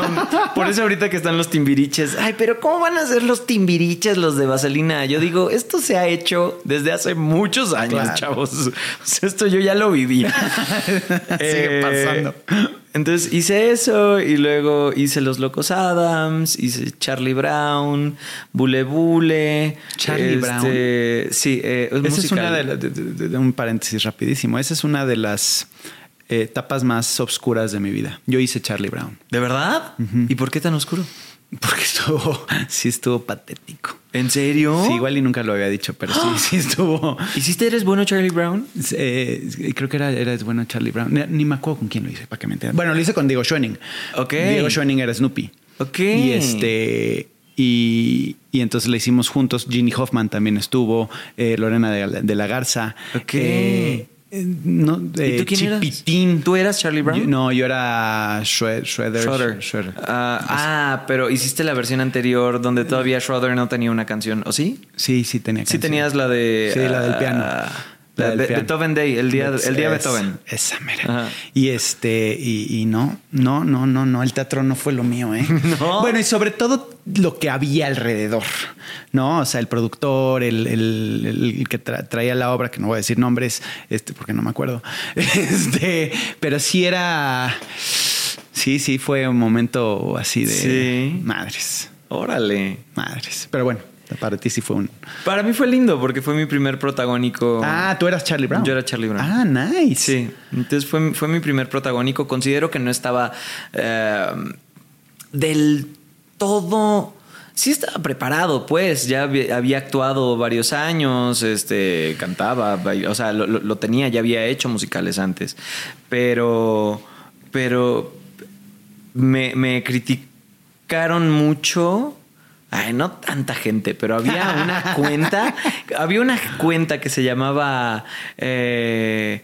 Speaker 1: Por eso ahorita que están los timbiriches. Ay, pero ¿cómo van a ser los timbiriches los de Vaselina? Yo digo, esto se ha hecho desde hace muchos años,
Speaker 2: Claro.
Speaker 1: chavos. O sea, esto yo ya lo viví.
Speaker 2: Sigue pasando.
Speaker 1: Entonces hice eso y luego hice Los Locos Adams, hice Charlie Brown, Bule Bule.
Speaker 2: Charlie Brown.
Speaker 1: Sí, eh, es
Speaker 2: Esa es una de, la- de- de- de un paréntesis rapidísimo. Esa es una de las eh, etapas más obscuras de mi vida. Yo hice Charlie Brown.
Speaker 1: ¿De verdad? ¿Y por qué tan oscuro?
Speaker 2: Porque estuvo, sí estuvo patético.
Speaker 1: ¿En serio?
Speaker 2: Sí, igual y nunca lo había dicho, pero sí, sí estuvo.
Speaker 1: ¿Hiciste Eres Bueno Charlie Brown?
Speaker 2: Eh, creo que era, era bueno Charlie Brown. Ni, ni me acuerdo con quién lo hice, para que me entiendan. Bueno, lo hice con Diego Schoening.
Speaker 1: Ok.
Speaker 2: Diego Schoening era Snoopy.
Speaker 1: Ok.
Speaker 2: Y este. Y, y entonces le hicimos juntos. Ginny Hoffman también estuvo. eh, Lorena de, de la Garza.
Speaker 1: Ok.
Speaker 2: eh,
Speaker 1: ¿Y
Speaker 2: eh,
Speaker 1: tú quién eras?
Speaker 2: Chipitín.
Speaker 1: ¿Tú eras Charlie Brown?
Speaker 2: Yo- no, yo era Shred- Shredder.
Speaker 1: Schroeder. Ah, ah, pero hiciste la versión anterior donde todavía Schroeder no tenía una canción, ¿o sí?
Speaker 2: Sí, sí tenía
Speaker 1: Sí
Speaker 2: canción.
Speaker 1: tenías la de...
Speaker 2: Sí, la del piano. La
Speaker 1: de. Beethoven Day, el día, el día de Beethoven.
Speaker 2: Esa mera.
Speaker 1: Ajá.
Speaker 2: Y este, y, y no, no, no, no, no, el teatro no fue lo mío, ¿eh?
Speaker 1: No.
Speaker 2: Bueno, y sobre todo lo que había alrededor, ¿no? O sea, el productor, el, el- el que tra- traía la obra, que no voy a decir nombres, este, porque no me acuerdo. Este, pero sí era. Sí, sí, fue un momento así de
Speaker 1: Sí.
Speaker 2: madres,
Speaker 1: Órale.
Speaker 2: madres. Pero bueno, para ti sí fue un.
Speaker 1: Para mí fue lindo porque fue mi primer protagónico.
Speaker 2: Ah, tú eras Charlie Brown.
Speaker 1: Yo era Charlie Brown.
Speaker 2: Ah, nice.
Speaker 1: Sí, entonces fue, fue mi primer protagónico. Considero que no estaba eh, del todo. Sí estaba preparado, pues. Ya había, actuado varios años, este, cantaba, o sea, lo, lo- lo tenía, ya había hecho musicales antes. Pero, pero me, me criticaron mucho. Ay, no tanta gente, pero había una cuenta, había una cuenta que se llamaba eh,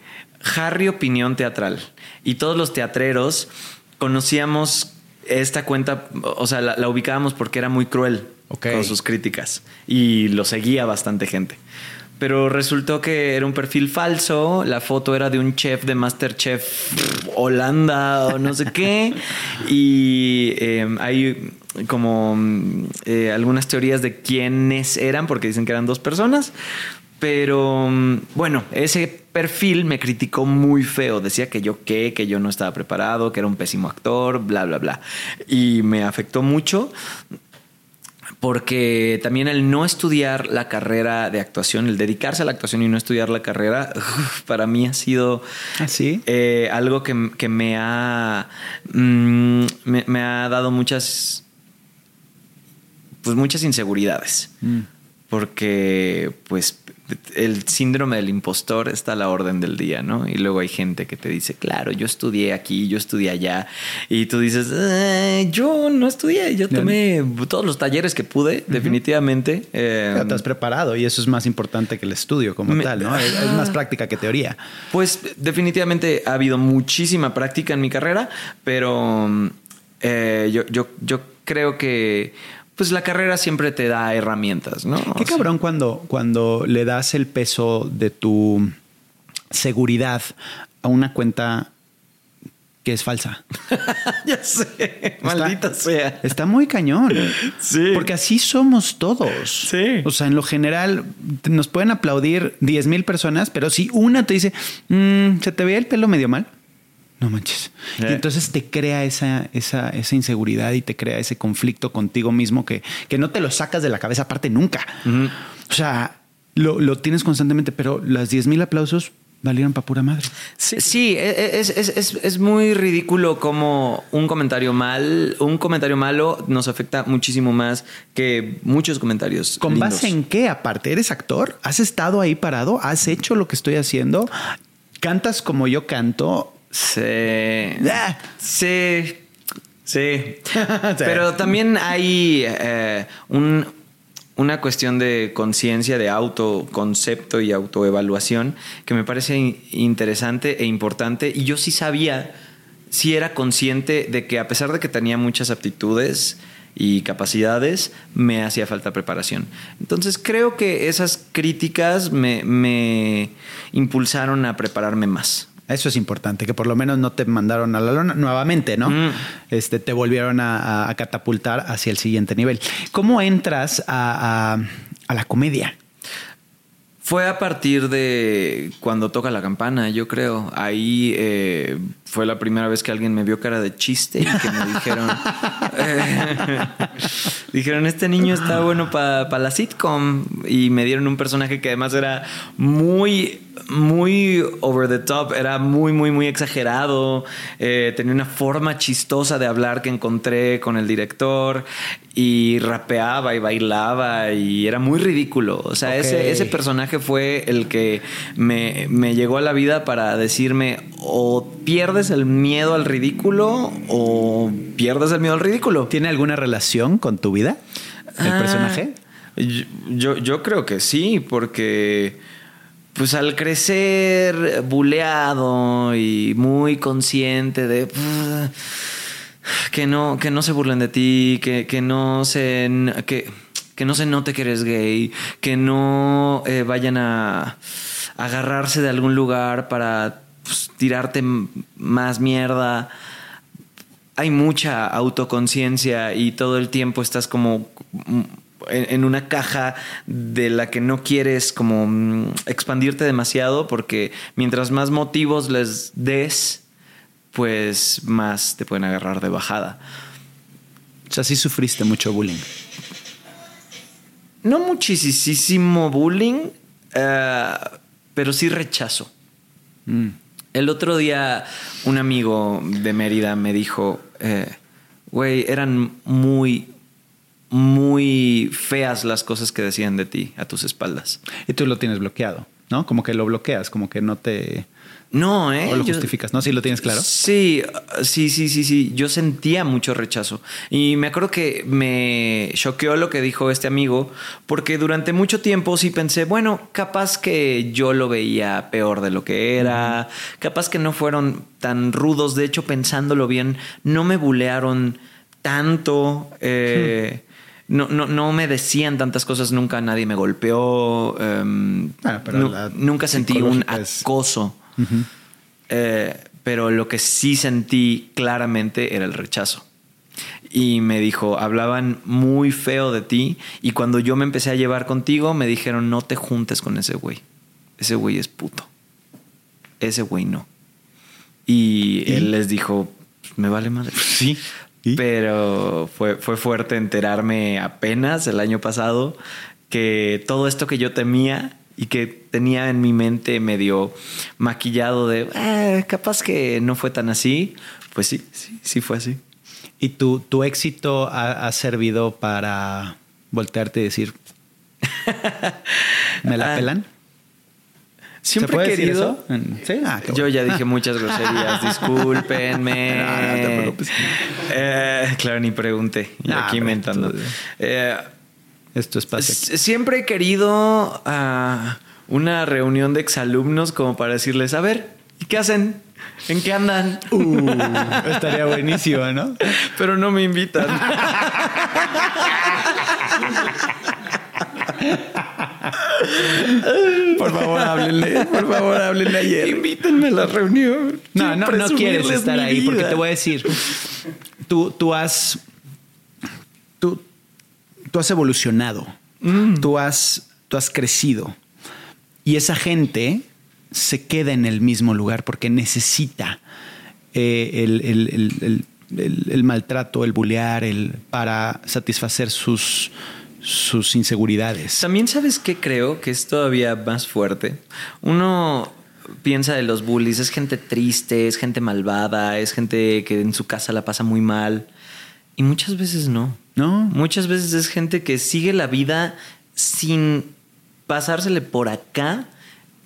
Speaker 1: Harry Opinión Teatral. Y todos los teatreros conocíamos esta cuenta, o sea, la, la ubicábamos porque era muy cruel con sus críticas. Y lo seguía bastante gente. Pero resultó que era un perfil falso. La foto era de un chef de Masterchef Holanda o no sé qué. Y eh, hay como mm, eh, algunas teorías de quiénes eran, porque dicen que eran dos personas. Pero mm, bueno, ese perfil me criticó muy feo. Decía que yo qué, que yo no estaba preparado, que era un pésimo actor, bla, bla, bla. Y me afectó mucho porque también el no estudiar la carrera de actuación, el dedicarse a la actuación y no estudiar la carrera, para mí ha sido
Speaker 2: ¿Ah, sí?
Speaker 1: eh, algo que, que me ha mm, me, me ha dado muchas pues muchas inseguridades
Speaker 2: Mm.
Speaker 1: porque pues el síndrome del impostor está a la orden del día, ¿no? Y luego hay gente que te dice, claro, yo estudié aquí, yo estudié allá, y tú dices, "Eh, yo no estudié, yo tomé todos los talleres que pude, definitivamente. Eh,
Speaker 2: te has preparado y eso es más importante que el estudio como
Speaker 1: Me-
Speaker 2: tal, ¿no? Es, es más práctica que teoría.
Speaker 1: Pues definitivamente ha habido muchísima práctica en mi carrera, pero mm, eh, yo, yo, yo creo que pues la carrera siempre te da herramientas, ¿no?
Speaker 2: Qué
Speaker 1: O sea,
Speaker 2: cabrón cuando, cuando le das el peso de tu seguridad a una cuenta que es falsa.
Speaker 1: ya sé,
Speaker 2: Está-
Speaker 1: maldita sea.
Speaker 2: Está muy cañón.
Speaker 1: Sí.
Speaker 2: Porque así somos todos.
Speaker 1: Sí.
Speaker 2: O sea, en lo general nos pueden aplaudir 10 mil personas, pero si una te dice, "Mm, se te ve el pelo medio mal. No manches.
Speaker 1: Eh.
Speaker 2: Y entonces te crea esa, esa, esa inseguridad y te crea ese conflicto contigo mismo que, que no te lo sacas de la cabeza aparte nunca. O sea, lo, lo tienes constantemente, pero las 10 mil aplausos valieron para pura madre.
Speaker 1: Sí, sí, e, es, es- es- es muy ridículo como un comentario mal, un comentario malo nos afecta muchísimo más que muchos comentarios.
Speaker 2: ¿Con
Speaker 1: lindos.
Speaker 2: base en qué aparte? ¿Eres actor? ¿Has estado ahí parado? ¿Has hecho lo que estoy haciendo? ¿Cantas como yo canto?
Speaker 1: Sí.
Speaker 2: Ah.
Speaker 1: Sí. Sí. Pero también hay eh, un- una cuestión de conciencia, de autoconcepto y autoevaluación que me parece in- interesante e importante. Y yo sí sabía, sí era consciente de que a pesar de que tenía muchas aptitudes y capacidades, me hacía falta preparación. Entonces creo que esas críticas me, me impulsaron a prepararme más.
Speaker 2: Eso es importante, que por lo menos no te mandaron a la lona nuevamente, ¿no?
Speaker 1: Mm.
Speaker 2: Este, te volvieron a, catapultar hacia el siguiente nivel. ¿Cómo entras a, a- a la comedia?
Speaker 1: Fue a partir de cuando toca la campana, yo creo. Ahí eh, fue la primera vez que alguien me vio cara de chiste y que me dijeron, eh, dijeron, este niño está bueno para la sitcom. Y me dieron un personaje que además era muy, muy over the top, era muy, muy, muy exagerado. Eh, tenía una forma chistosa de hablar que encontré con el director y rapeaba y bailaba y era muy ridículo. O sea, ese, ese personaje fue el que me, me llegó a la vida para decirme o pierdes el miedo al ridículo o pierdes el miedo al ridículo.
Speaker 2: ¿Tiene alguna relación con tu vida? ¿El
Speaker 1: Ah,
Speaker 2: personaje?
Speaker 1: Yo, yo creo que sí, porque pues al crecer buleado y muy consciente de "Ugh, que no, que no se burlen de ti, que, que no se que, que no se note que eres gay, que no eh, vayan a agarrarse de algún lugar para pues, tirarte más mierda. Hay mucha autoconciencia y todo el tiempo estás como en, en una caja de la que no quieres como mm, expandirte demasiado porque mientras más motivos les des, pues más te pueden agarrar de bajada.
Speaker 2: O sea, sí sufriste mucho bullying.
Speaker 1: No muchísimo bullying, eh, pero sí rechazo.
Speaker 2: Mm.
Speaker 1: El otro día un amigo de Mérida me dijo, eh, güey, eran muy, muy feas las cosas que decían de ti a tus espaldas.
Speaker 2: Y tú lo tienes bloqueado, ¿no? Como que lo bloqueas, como que no te...
Speaker 1: No, ¿eh?
Speaker 2: O lo
Speaker 1: Yo-
Speaker 2: justificas, ¿no? Sí lo tienes claro.
Speaker 1: Sí, sí, sí, sí, sí. Yo sentía mucho rechazo. Y me acuerdo que me choqueó lo que dijo este amigo, porque durante mucho tiempo sí pensé, bueno, capaz que yo lo veía peor de lo que era, capaz que no fueron tan rudos. De hecho, pensándolo bien, no me bulearon tanto. eh, No, no, no me decían tantas cosas, nunca nadie me golpeó, em,
Speaker 2: Ah, pero la
Speaker 1: nunca sentí un
Speaker 2: es-
Speaker 1: acoso. Eh, pero lo que sí sentí claramente era el rechazo. Y me dijo, hablaban muy feo de ti y cuando yo me empecé a llevar contigo me dijeron, no te juntes con ese güey. Ese güey es puto. Ese güey no. Y,
Speaker 2: ¿Y?
Speaker 1: él les dijo, me vale madre.
Speaker 2: Sí. ¿Y?
Speaker 1: Pero fue, fue fuerte enterarme apenas el año pasado que todo esto que yo temía y que tenía en mi mente medio maquillado de "Eh, capaz que no fue tan así, pues sí, sí, sí fue así.
Speaker 2: ¿Y tu, tu éxito ha, ha servido para voltearte y decir, ¿me la
Speaker 1: Ah,
Speaker 2: pelan?
Speaker 1: Siempre
Speaker 2: ¿Se puede
Speaker 1: he
Speaker 2: decir
Speaker 1: querido.
Speaker 2: eso? En- Sí, ah,
Speaker 1: Yo ya dije muchas groserías, discúlpenme.
Speaker 2: No, no te preocupes.
Speaker 1: Eh, claro, ni pregunté. Y
Speaker 2: No,
Speaker 1: aquí inventando.
Speaker 2: tú-
Speaker 1: Eh,
Speaker 2: Es tu espacio aquí.
Speaker 1: S- Siempre he querido ah, una reunión de exalumnos como para decirles, a ver, ¿y qué hacen? ¿En qué andan?
Speaker 2: Uh, estaría buenísimo, ¿no?
Speaker 1: Pero no me invitan.
Speaker 2: Por favor, háblenle. Por favor, háblenle ayer.
Speaker 1: Invítenme a la reunión.
Speaker 2: No, no, no quieres estar ahí porque te voy a decir, tú, tú has, tú, tú has evolucionado, tú, has, tú has crecido y esa gente se queda en el mismo lugar porque necesita eh, el, el- el- el- el- el maltrato, el bullear, el, para satisfacer sus, sus inseguridades.
Speaker 1: También sabes que creo que es todavía más fuerte. Uno piensa de los bullies, es gente triste, es gente malvada, es gente que en su casa la pasa muy mal. Y muchas veces no.
Speaker 2: No.
Speaker 1: Muchas veces es gente que sigue la vida sin pasársele por acá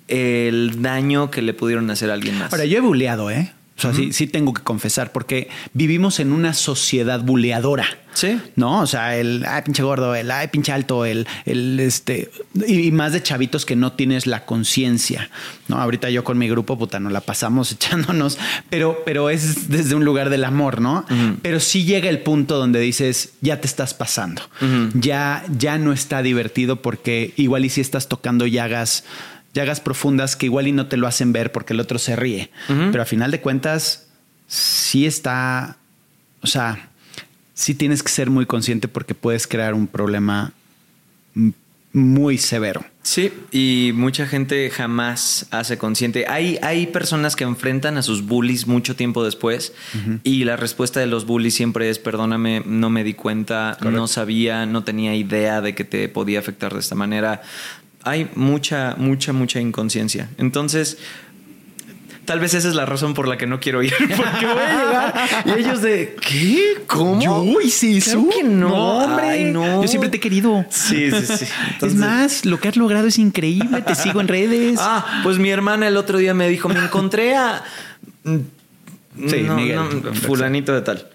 Speaker 1: el daño que le pudieron hacer a alguien más.
Speaker 2: Ahora, yo he buleado, ¿eh? O sea, sí, sí tengo que confesar, porque vivimos en una sociedad buleadora.
Speaker 1: Sí.
Speaker 2: ¿No? O sea, el ay, pinche gordo, el ay, pinche alto, el, el este. Y, y más de chavitos que no tienes la conciencia. ¿No? Ahorita yo con mi grupo, puta, nos la pasamos echándonos, pero, pero es desde un lugar del amor, ¿no? Pero sí llega el punto donde dices, ya te estás pasando. Ya, ya no está divertido porque igual y si estás tocando llagas llagas profundas que igual y no te lo hacen ver porque el otro se ríe. Pero a final de cuentas, sí está, o sea, sí tienes que ser muy consciente porque puedes crear un problema muy severo.
Speaker 1: Sí, y mucha gente jamás hace consciente. Hay, hay personas que enfrentan a sus bullies mucho tiempo después y la respuesta de los bullies siempre es, perdóname, no me di cuenta, no sabía, no tenía idea de que te podía afectar de esta manera. Hay mucha, mucha, mucha inconsciencia. Entonces, tal vez esa es la razón por la que no quiero ir, porque voy a llegar y ellos de, ¿qué? ¿Cómo?
Speaker 2: Yo
Speaker 1: Claro que no,
Speaker 2: hombre.
Speaker 1: Ay, no.
Speaker 2: Yo siempre te he querido.
Speaker 1: Sí, sí, sí.
Speaker 2: es más, lo que has logrado es increíble. Te sigo en redes.
Speaker 1: Ah, pues mi hermana el otro día me dijo, me encontré a...
Speaker 2: Sí,
Speaker 1: no,
Speaker 2: Miguel.
Speaker 1: no, fulanito de tal.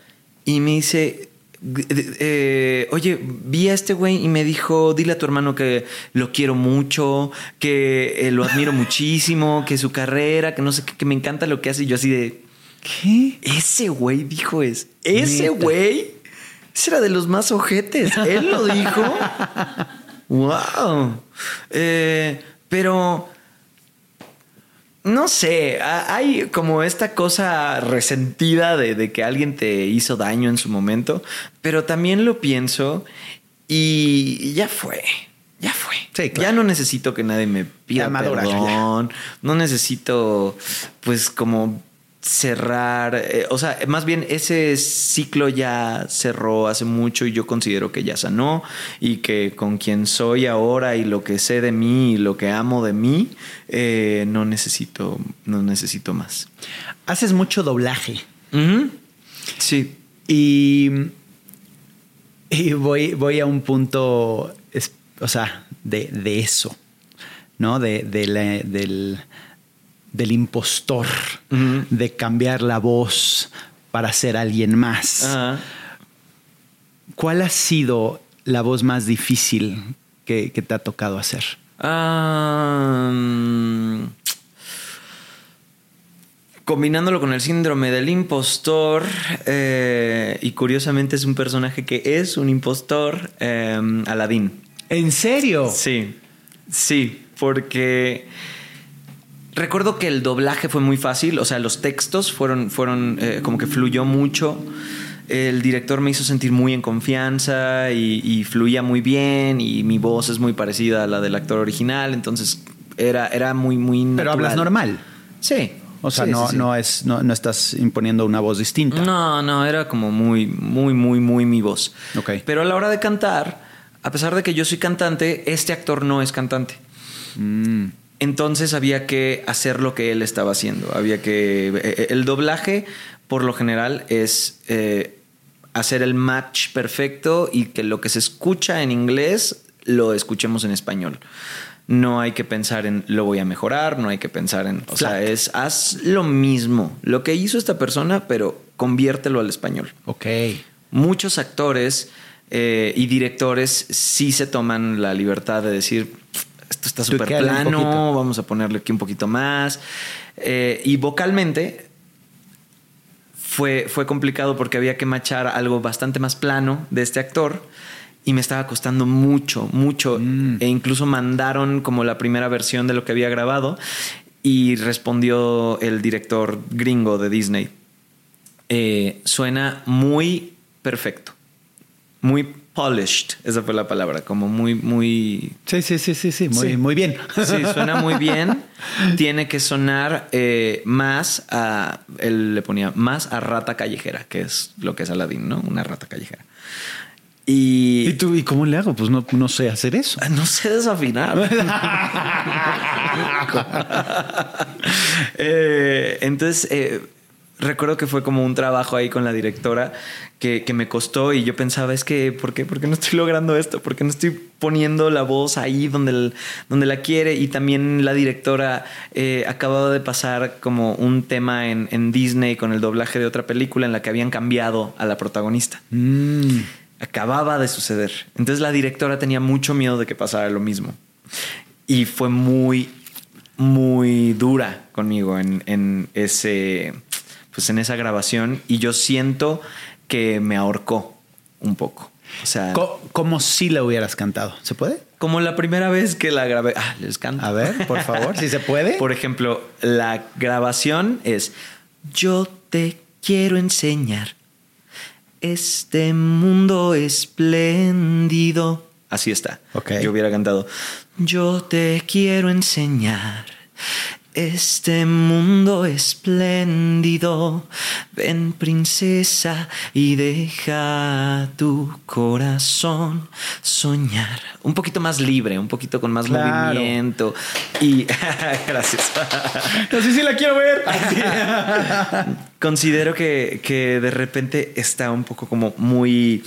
Speaker 1: Y me dice, eh, oye, vi a este güey y me dijo, dile a tu hermano que lo quiero mucho, que eh, lo admiro muchísimo, que su carrera, que no sé qué, que me encanta lo que hace. Y yo así de,
Speaker 2: ¿Qué?
Speaker 1: ese güey dijo es, ese güey, ese era de los más ojetes. Él lo dijo. wow. Eh, pero no sé, ha- hay como esta cosa resentida de, de que alguien te hizo daño en su momento, pero también lo pienso y ya fue. Ya fue.
Speaker 2: Sí, claro.
Speaker 1: Ya no necesito que nadie me pida perdón. No necesito, pues, como cerrar. eh, o sea, más bien ese ciclo ya cerró hace mucho y yo considero que ya sanó y que con quien soy ahora y lo que sé de mí y lo que amo de mí, eh, no necesito, no necesito más.
Speaker 2: Haces mucho doblaje.
Speaker 1: Sí.
Speaker 2: Y, y voy, voy a un punto, es- o sea, de, de eso, ¿no? De, de la- del, del impostor, de cambiar la voz para ser alguien más. ¿Cuál ha sido la voz más difícil que, que te ha tocado hacer?
Speaker 1: Combinándolo con el síndrome del impostor, eh, y curiosamente es un personaje que es un impostor, eh, Aladín.
Speaker 2: ¿En serio?
Speaker 1: Sí, sí, porque recuerdo que el doblaje fue muy fácil, o sea, los textos fueron, fueron eh, como que fluyó mucho. El director me hizo sentir muy en confianza y, y fluía muy bien y mi voz es muy parecida a la del actor original, entonces era, era muy, muy
Speaker 2: Pero hablas normal.
Speaker 1: Sí.
Speaker 2: O sea,
Speaker 1: Sí,
Speaker 2: no,
Speaker 1: sí, sí.
Speaker 2: No, es, no, no estás imponiendo una voz distinta.
Speaker 1: No, no, era como muy, muy, muy, muy mi voz.
Speaker 2: Ok.
Speaker 1: Pero a la hora de cantar, a pesar de que yo soy cantante, este actor no es cantante.
Speaker 2: Mm.
Speaker 1: Entonces había que hacer lo que él estaba haciendo. Había que. eh, El doblaje, por lo general, es eh, hacer el match perfecto y que lo que se escucha en inglés lo escuchemos en español. No hay que pensar en lo voy a mejorar, no hay que pensar en. O sea, es haz lo mismo, lo que hizo esta persona, pero conviértelo al español
Speaker 2: Ok.
Speaker 1: muchos actores eh, y directores sí se toman la libertad de decir esto está súper plano,
Speaker 2: poquito".
Speaker 1: vamos a ponerle aquí un poquito más. Eh, y vocalmente fue, fue complicado porque había que machar algo bastante más plano de este actor y me estaba costando mucho, mucho.
Speaker 2: Mm.
Speaker 1: E incluso mandaron como la primera versión de lo que había grabado y respondió el director gringo de Disney. Eh, suena muy perfecto, muy polished, esa fue la palabra, como muy, muy
Speaker 2: Sí, sí, sí, sí, sí. Muy,
Speaker 1: Sí.
Speaker 2: muy bien.
Speaker 1: Sí, suena muy bien. Tiene que sonar eh, más a. Él le ponía más a rata callejera, que es lo que es Aladdin, ¿no? Una rata callejera. Y.
Speaker 2: ¿Y tú, ¿y cómo le hago? Pues no, no sé hacer eso.
Speaker 1: Ah, No sé desafinar. Eh, entonces, eh, recuerdo que fue como un trabajo ahí con la directora que, que me costó y yo pensaba, es que, ¿por qué, ¿por qué no estoy logrando esto? ¿Por qué no estoy poniendo la voz ahí donde, el- donde la quiere? Y también la directora eh, acababa de pasar como un tema en, en Disney con el doblaje de otra película en la que habían cambiado a la protagonista
Speaker 2: Mm.
Speaker 1: acababa de suceder. Entonces la directora tenía mucho miedo de que pasara lo mismo. Y fue muy, muy dura conmigo en, en ese, pues en esa grabación. Y yo siento que me ahorcó un poco. O sea,
Speaker 2: Co- Como si la hubieras cantado. ¿Se puede?
Speaker 1: como la primera vez que la grabé. Ah, les canto.
Speaker 2: A ver, por favor, si se puede.
Speaker 1: Por ejemplo, la grabación es Yo te quiero enseñar este mundo espléndido. Así está.
Speaker 2: Ok.
Speaker 1: Yo hubiera cantado Yo te quiero enseñar este mundo espléndido. Ven princesa y deja tu corazón soñar. Un poquito más libre, un poquito con más
Speaker 2: Claro.
Speaker 1: movimiento. Y gracias.
Speaker 2: No sé si la quiero ver.
Speaker 1: Considero que, que de repente está un poco como muy,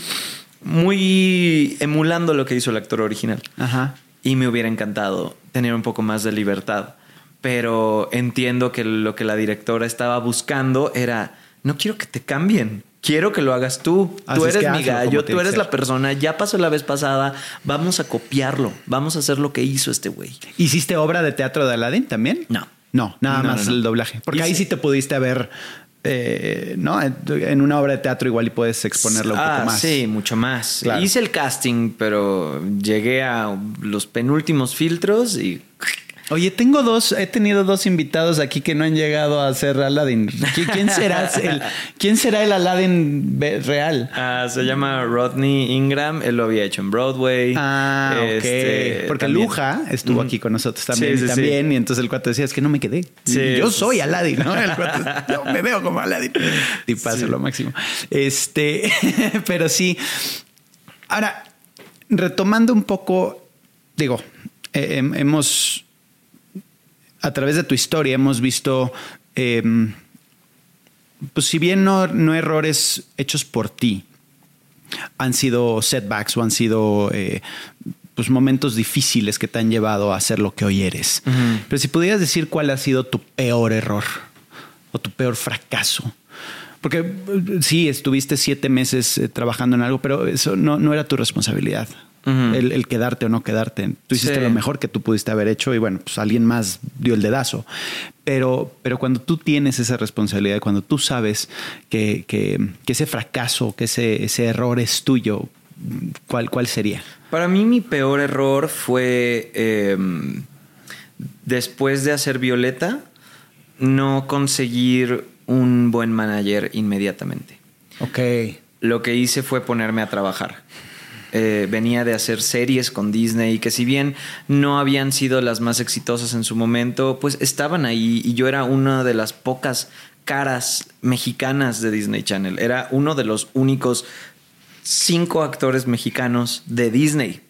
Speaker 1: muy emulando lo que hizo el actor original.
Speaker 2: Ajá.
Speaker 1: Y me hubiera encantado tener un poco más de libertad. Pero entiendo que lo que la directora estaba buscando era, no quiero que te cambien. quiero que lo hagas tú.
Speaker 2: Así
Speaker 1: tú
Speaker 2: es
Speaker 1: eres mi gallo, tú eres la persona. Ya pasó la vez pasada. Vamos a copiarlo. Vamos a hacer lo que hizo este güey.
Speaker 2: ¿Hiciste obra de teatro de Aladdin también?
Speaker 1: No.
Speaker 2: No, nada
Speaker 1: No,
Speaker 2: más
Speaker 1: no, no.
Speaker 2: el doblaje. Porque ahí sí te pudiste haber, eh, ¿no? En- una obra de teatro igual y puedes exponerlo un
Speaker 1: ah,
Speaker 2: poco más.
Speaker 1: Sí, mucho más.
Speaker 2: Claro.
Speaker 1: Hice el casting, pero llegué a los penúltimos filtros y
Speaker 2: Oye, tengo dos, he tenido dos invitados aquí que no han llegado a ser Aladdin. ¿Qui- ¿Quién será el, quién será el Aladdin real?
Speaker 1: Ah, se llama Rodney Ingram. Él lo había hecho en Broadway.
Speaker 2: Ah, ok.
Speaker 1: Este,
Speaker 2: Porque
Speaker 1: también-
Speaker 2: Luja estuvo aquí con nosotros también.
Speaker 1: Sí, sí,
Speaker 2: y,
Speaker 1: sí.
Speaker 2: también y entonces el cuate decía, es que no me quedé. Yo soy Aladdin, ¿no? El cuate, yo me veo como Aladdin. Y pasa lo máximo. Este, pero sí. Ahora, retomando un poco, digo, eh, hem- hemos, a través de tu historia, hemos visto, eh, pues si bien no, no errores hechos por ti, han sido setbacks o han sido eh, pues momentos difíciles que te han llevado a hacer lo que hoy eres. Pero si pudieras decir cuál ha sido tu peor error o tu peor fracaso. Porque eh, sí, estuviste siete meses eh, trabajando en algo, pero eso no, no era tu responsabilidad. El, el quedarte o no quedarte. Tú hiciste
Speaker 1: Sí.
Speaker 2: lo mejor que tú pudiste haber hecho y bueno, pues alguien más dio el dedazo. Pero, pero cuando tú tienes esa responsabilidad, cuando tú sabes que, que- que ese fracaso, que ese, ese error es tuyo, ¿cuál, cuál sería?
Speaker 1: Para mí mi peor error fue eh, después de hacer Violeta, no conseguir un buen manager inmediatamente.
Speaker 2: Ok.
Speaker 1: Lo que hice fue ponerme a trabajar. Eh, venía de hacer series con Disney que si bien no habían sido las más exitosas en su momento, pues estaban ahí y yo era una de las pocas caras mexicanas de Disney Channel. Era uno de los únicos cinco actores mexicanos de Disney.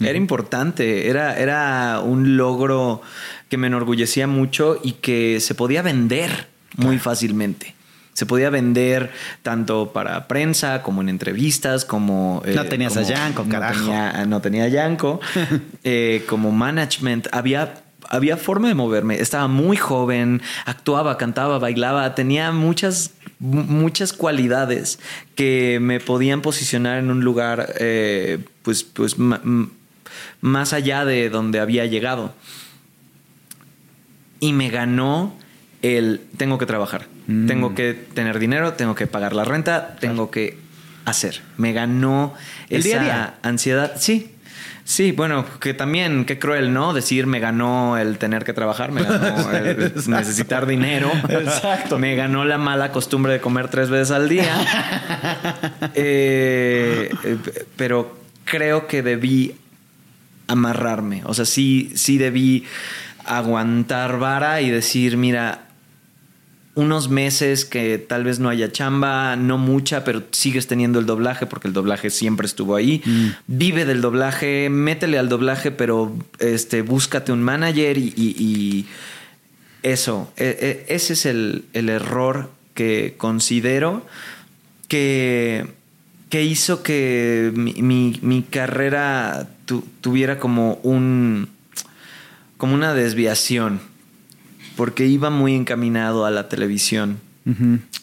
Speaker 1: Era importante, era, era un logro que me enorgullecía mucho y que se podía vender muy fácilmente. Se podía vender tanto para prensa como en entrevistas, como...
Speaker 2: No tenías a Yanko,
Speaker 1: no
Speaker 2: carajo.
Speaker 1: tenía- no tenía a Yanko. eh, como management, había, había forma de moverme. Estaba muy joven, actuaba, cantaba, bailaba, tenía muchas, mu- muchas cualidades que me podían posicionar en un lugar, eh, pues, pues más allá de donde había llegado. Y me ganó el tengo que trabajar,
Speaker 2: Mm.
Speaker 1: tengo que tener dinero, tengo que pagar la renta, tengo que hacer. Me ganó
Speaker 2: El
Speaker 1: esa
Speaker 2: día a día.
Speaker 1: ansiedad. Sí. Sí, bueno, que también, qué cruel, ¿no? Decir me ganó el tener que trabajar, me ganó el necesitar dinero.
Speaker 2: Exacto.
Speaker 1: Me ganó la mala costumbre de comer tres veces al día. Eh, eh, pero creo que debí amarrarme. O sea, sí, sí debí aguantar vara y decir, mira, unos meses que tal vez no haya chamba, no mucha, pero sigues teniendo el doblaje porque el doblaje siempre estuvo ahí. Vive del doblaje, métele al doblaje, pero este, búscate un manager y, y- y eso, e- e- ese es el, el error que considero que, que hizo que mi, mi- mi carrera tu- tuviera como un como una desviación porque iba muy encaminado a la televisión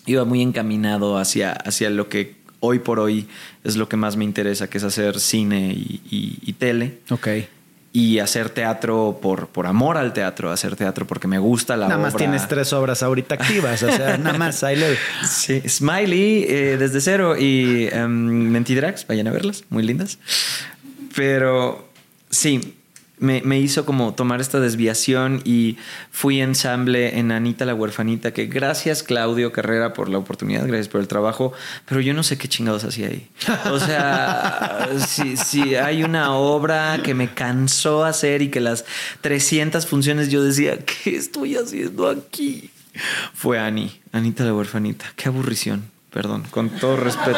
Speaker 1: iba muy encaminado hacia, hacia lo que hoy por hoy es lo que más me interesa que es hacer cine y, y- y tele
Speaker 2: Ok.
Speaker 1: y hacer teatro por, por amor al teatro hacer teatro porque me gusta la
Speaker 2: nada más tienes tres obras ahorita activas, o sea, nada más, ahí le...
Speaker 1: Sí, Smiley eh, desde cero y Mentidrags, vayan a verlas, muy lindas. Pero sí, me, me hizo como tomar esta desviación y fui ensamble en Anita la huerfanita, que gracias Claudio Carrera por la oportunidad, gracias por el trabajo, pero yo no sé qué chingados hacía ahí. O sea, si, si hay una obra que me cansó hacer y que las 300 funciones yo decía, ¿qué estoy haciendo aquí? Fue Ani, Anita la huerfanita. Qué aburrición. Perdón, con todo respeto.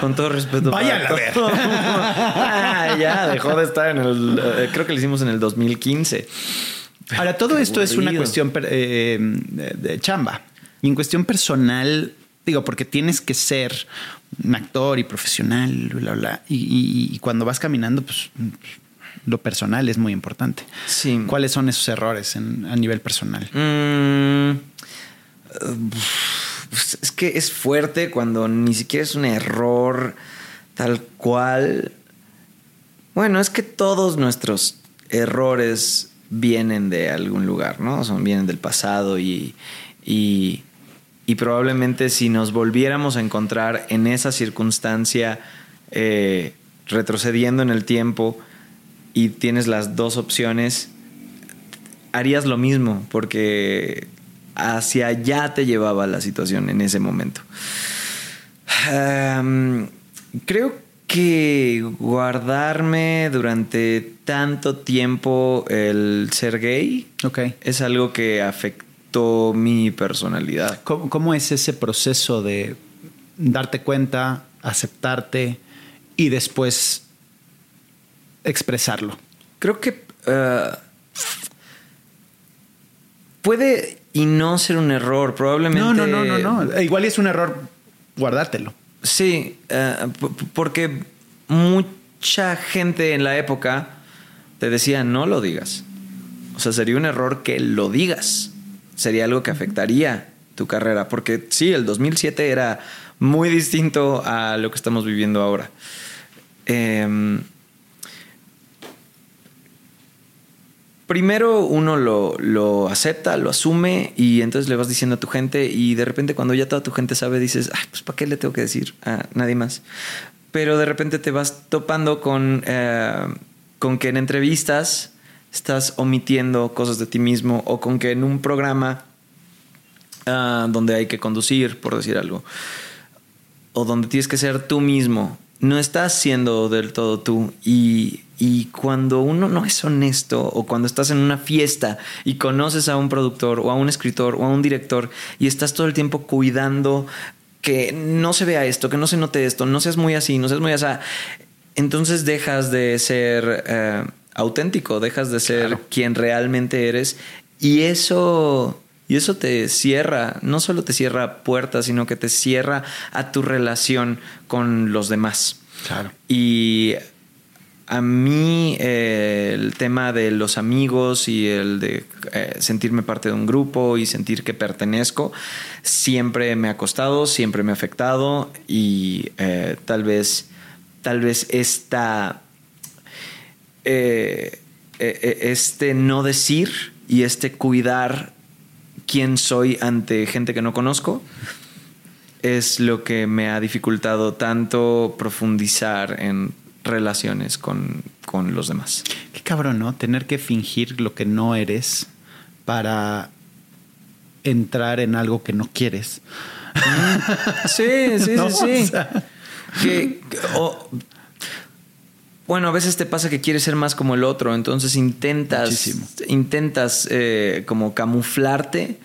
Speaker 1: Con todo respeto.
Speaker 2: Váyanla a ver.
Speaker 1: Ah, ya, dejó de estar en el. eh, creo que lo hicimos en el 2015.
Speaker 2: Ahora, todo
Speaker 1: Qué
Speaker 2: esto es una cuestión per- eh, de, chamba. Y en cuestión personal, digo, porque tienes que ser un actor y profesional, bla, bla. Y, y- y cuando vas caminando, pues lo personal es muy importante.
Speaker 1: Sí.
Speaker 2: ¿Cuáles son esos errores en- a nivel personal?
Speaker 1: Mm, eh, pues, es que es fuerte cuando ni siquiera es un error tal cual. Bueno, es que todos nuestros errores vienen de algún lugar, ¿no? Son, vienen del pasado y, y, probablemente si nos volviéramos a encontrar en esa circunstancia eh, retrocediendo en el tiempo y tienes las dos opciones, harías lo mismo porque hacia allá te llevaba la situación en ese momento. Creo que guardarme durante tanto tiempo el ser gay
Speaker 2: Ok.
Speaker 1: es algo que afectó mi personalidad.
Speaker 2: ¿Cómo, cómo es ese proceso de darte cuenta, aceptarte y después expresarlo?
Speaker 1: Creo que eh, puede y no ser un error, probablemente.
Speaker 2: No, no, no, no, no. Igual es un error guardártelo.
Speaker 1: Sí, eh, p- porque mucha gente en la época te decía no lo digas. O sea, sería un error que lo digas. Sería algo que afectaría tu carrera. Porque sí, el 2007 era muy distinto a lo que estamos viviendo ahora. Em, primero uno lo, lo acepta, lo asume y entonces le vas diciendo a tu gente y de repente cuando ya toda tu gente sabe dices, Ay, pues ¿para qué le tengo que decir a nadie más? Pero de repente te vas topando con, eh, con que en entrevistas estás omitiendo cosas de ti mismo o con que en un programa ah, donde hay que conducir, por decir algo, o donde tienes que ser tú mismo, no estás siendo del todo tú. Y, y cuando uno no es honesto o cuando estás en una fiesta y conoces a un productor o a un escritor o a un director y estás todo el tiempo cuidando que no se vea esto, que no se note esto, no seas muy así, no seas muy así, entonces dejas de ser eh, auténtico, dejas de ser
Speaker 2: Claro.
Speaker 1: quien realmente eres y eso y eso te cierra, no solo te cierra puertas, sino que te cierra a tu relación con los demás.
Speaker 2: Claro.
Speaker 1: Y a mí eh, el tema de los amigos y el de eh, sentirme parte de un grupo y sentir que pertenezco siempre me ha costado, siempre me ha afectado y eh, tal vez tal vez esta eh, eh, este no decir y este cuidar quién soy ante gente que no conozco es lo que me ha dificultado tanto profundizar en relaciones con, con los demás.
Speaker 2: Qué cabrón, ¿no? Tener que fingir lo que no eres para entrar en algo que no quieres.
Speaker 1: Sí, sí,
Speaker 2: No,
Speaker 1: sí, sí.
Speaker 2: o sea.
Speaker 1: Que- que- o- bueno, a veces te pasa que quieres ser más como el otro, entonces intentas,
Speaker 2: Muchísimo.
Speaker 1: intentas eh, como camuflarte,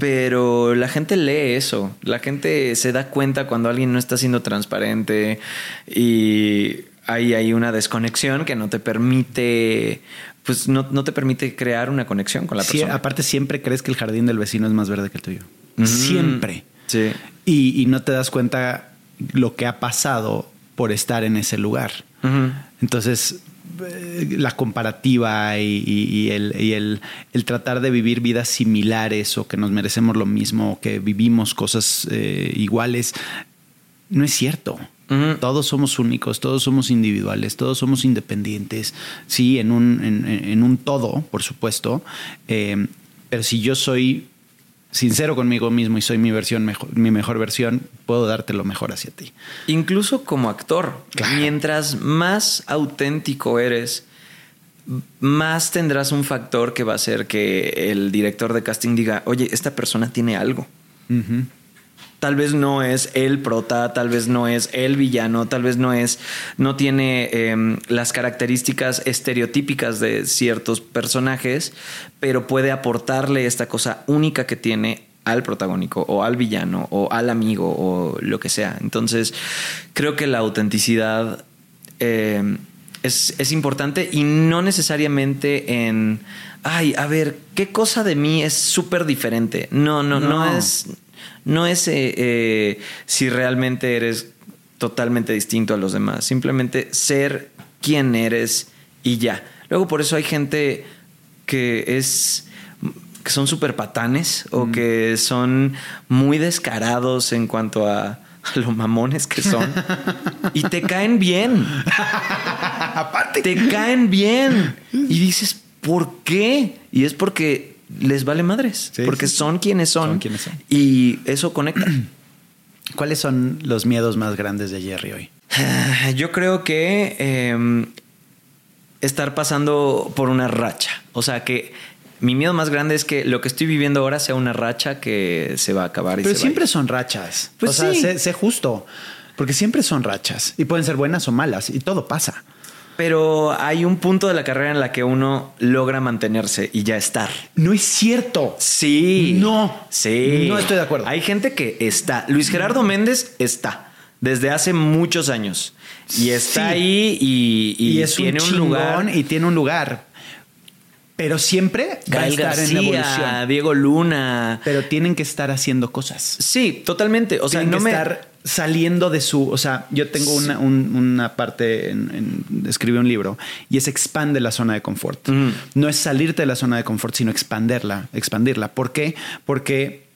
Speaker 1: pero la gente lee eso, la gente se da cuenta cuando alguien no está siendo transparente y hay, hay una desconexión que no te permite, pues no, no te permite crear una conexión con la
Speaker 2: Sí,
Speaker 1: persona.
Speaker 2: aparte, siempre crees que el jardín del vecino es más verde que el tuyo.
Speaker 1: Ujú.
Speaker 2: Siempre.
Speaker 1: Sí.
Speaker 2: Y, y no te das cuenta lo que ha pasado por estar en ese lugar. Entonces, eh, la comparativa y, y- y el, y el- el tratar de vivir vidas similares o que nos merecemos lo mismo o que vivimos cosas eh, iguales, no es cierto. Todos somos únicos, todos somos individuales, todos somos independientes, sí, en un, en, en un todo, por supuesto. Eh, pero si yo soy sincero conmigo mismo y soy mi versión mejor, mi mejor versión, puedo darte lo mejor hacia ti.
Speaker 1: Incluso como actor,
Speaker 2: Claro.
Speaker 1: mientras más auténtico eres, más tendrás un factor que va a hacer que el director de casting diga, oye, esta persona tiene algo. Tal vez no es el prota, tal vez no es el villano, tal vez no es, no tiene em, las características estereotípicas de ciertos personajes, pero puede aportarle esta cosa única que tiene al protagónico o al villano o al amigo o lo que sea. Entonces, creo que la autenticidad eh, es, es importante y no necesariamente en, ay, a ver, ¿qué cosa de mí es súper diferente? No, no, no,
Speaker 2: No.
Speaker 1: es, no es eh, eh, si realmente eres totalmente distinto a los demás, simplemente ser quien eres y ya. Luego por eso hay gente que es que son súper patanes o que son muy descarados en cuanto a, a lo mamones que son. y te caen bien.
Speaker 2: Aparte.
Speaker 1: Te caen bien. Y dices, ¿por qué? Y es porque les vale madres.
Speaker 2: Sí,
Speaker 1: porque
Speaker 2: sí,
Speaker 1: son quienes son.
Speaker 2: Son quienes son.
Speaker 1: Y eso conecta.
Speaker 2: ¿Cuáles son los miedos más grandes de Jerry hoy?
Speaker 1: Yo creo que eh, estar pasando por una racha. O sea que mi miedo más grande es que lo que estoy viviendo ahora sea una racha que se va a acabar. Y
Speaker 2: Pero
Speaker 1: se va a
Speaker 2: siempre son rachas.
Speaker 1: Pues
Speaker 2: o sea,
Speaker 1: sí.
Speaker 2: sé, sé justo. Porque siempre son rachas. Y pueden ser buenas o malas. Y todo pasa.
Speaker 1: Pero hay un punto de la carrera en la que uno logra mantenerse y ya estar.
Speaker 2: No es cierto.
Speaker 1: Sí.
Speaker 2: No.
Speaker 1: Sí.
Speaker 2: No estoy de acuerdo.
Speaker 1: Hay gente que está. Luis Gerardo Méndez está. Desde hace muchos años. Y está
Speaker 2: Sí.
Speaker 1: ahí y, y
Speaker 2: Y, es
Speaker 1: tiene
Speaker 2: un,
Speaker 1: un, lugar.
Speaker 2: y tiene un lugar. Pero siempre va a estar en evolución.
Speaker 1: Diego Luna.
Speaker 2: Pero tienen que estar haciendo cosas.
Speaker 1: Sí, totalmente. O sea,
Speaker 2: Tienen
Speaker 1: no
Speaker 2: que
Speaker 1: me.
Speaker 2: estar saliendo de su. O sea, yo tengo una, un- una parte en, en- escribí un libro y es expande la zona de confort. No es salirte de la zona de confort, sino expanderla, expandirla. ¿Por qué? Porque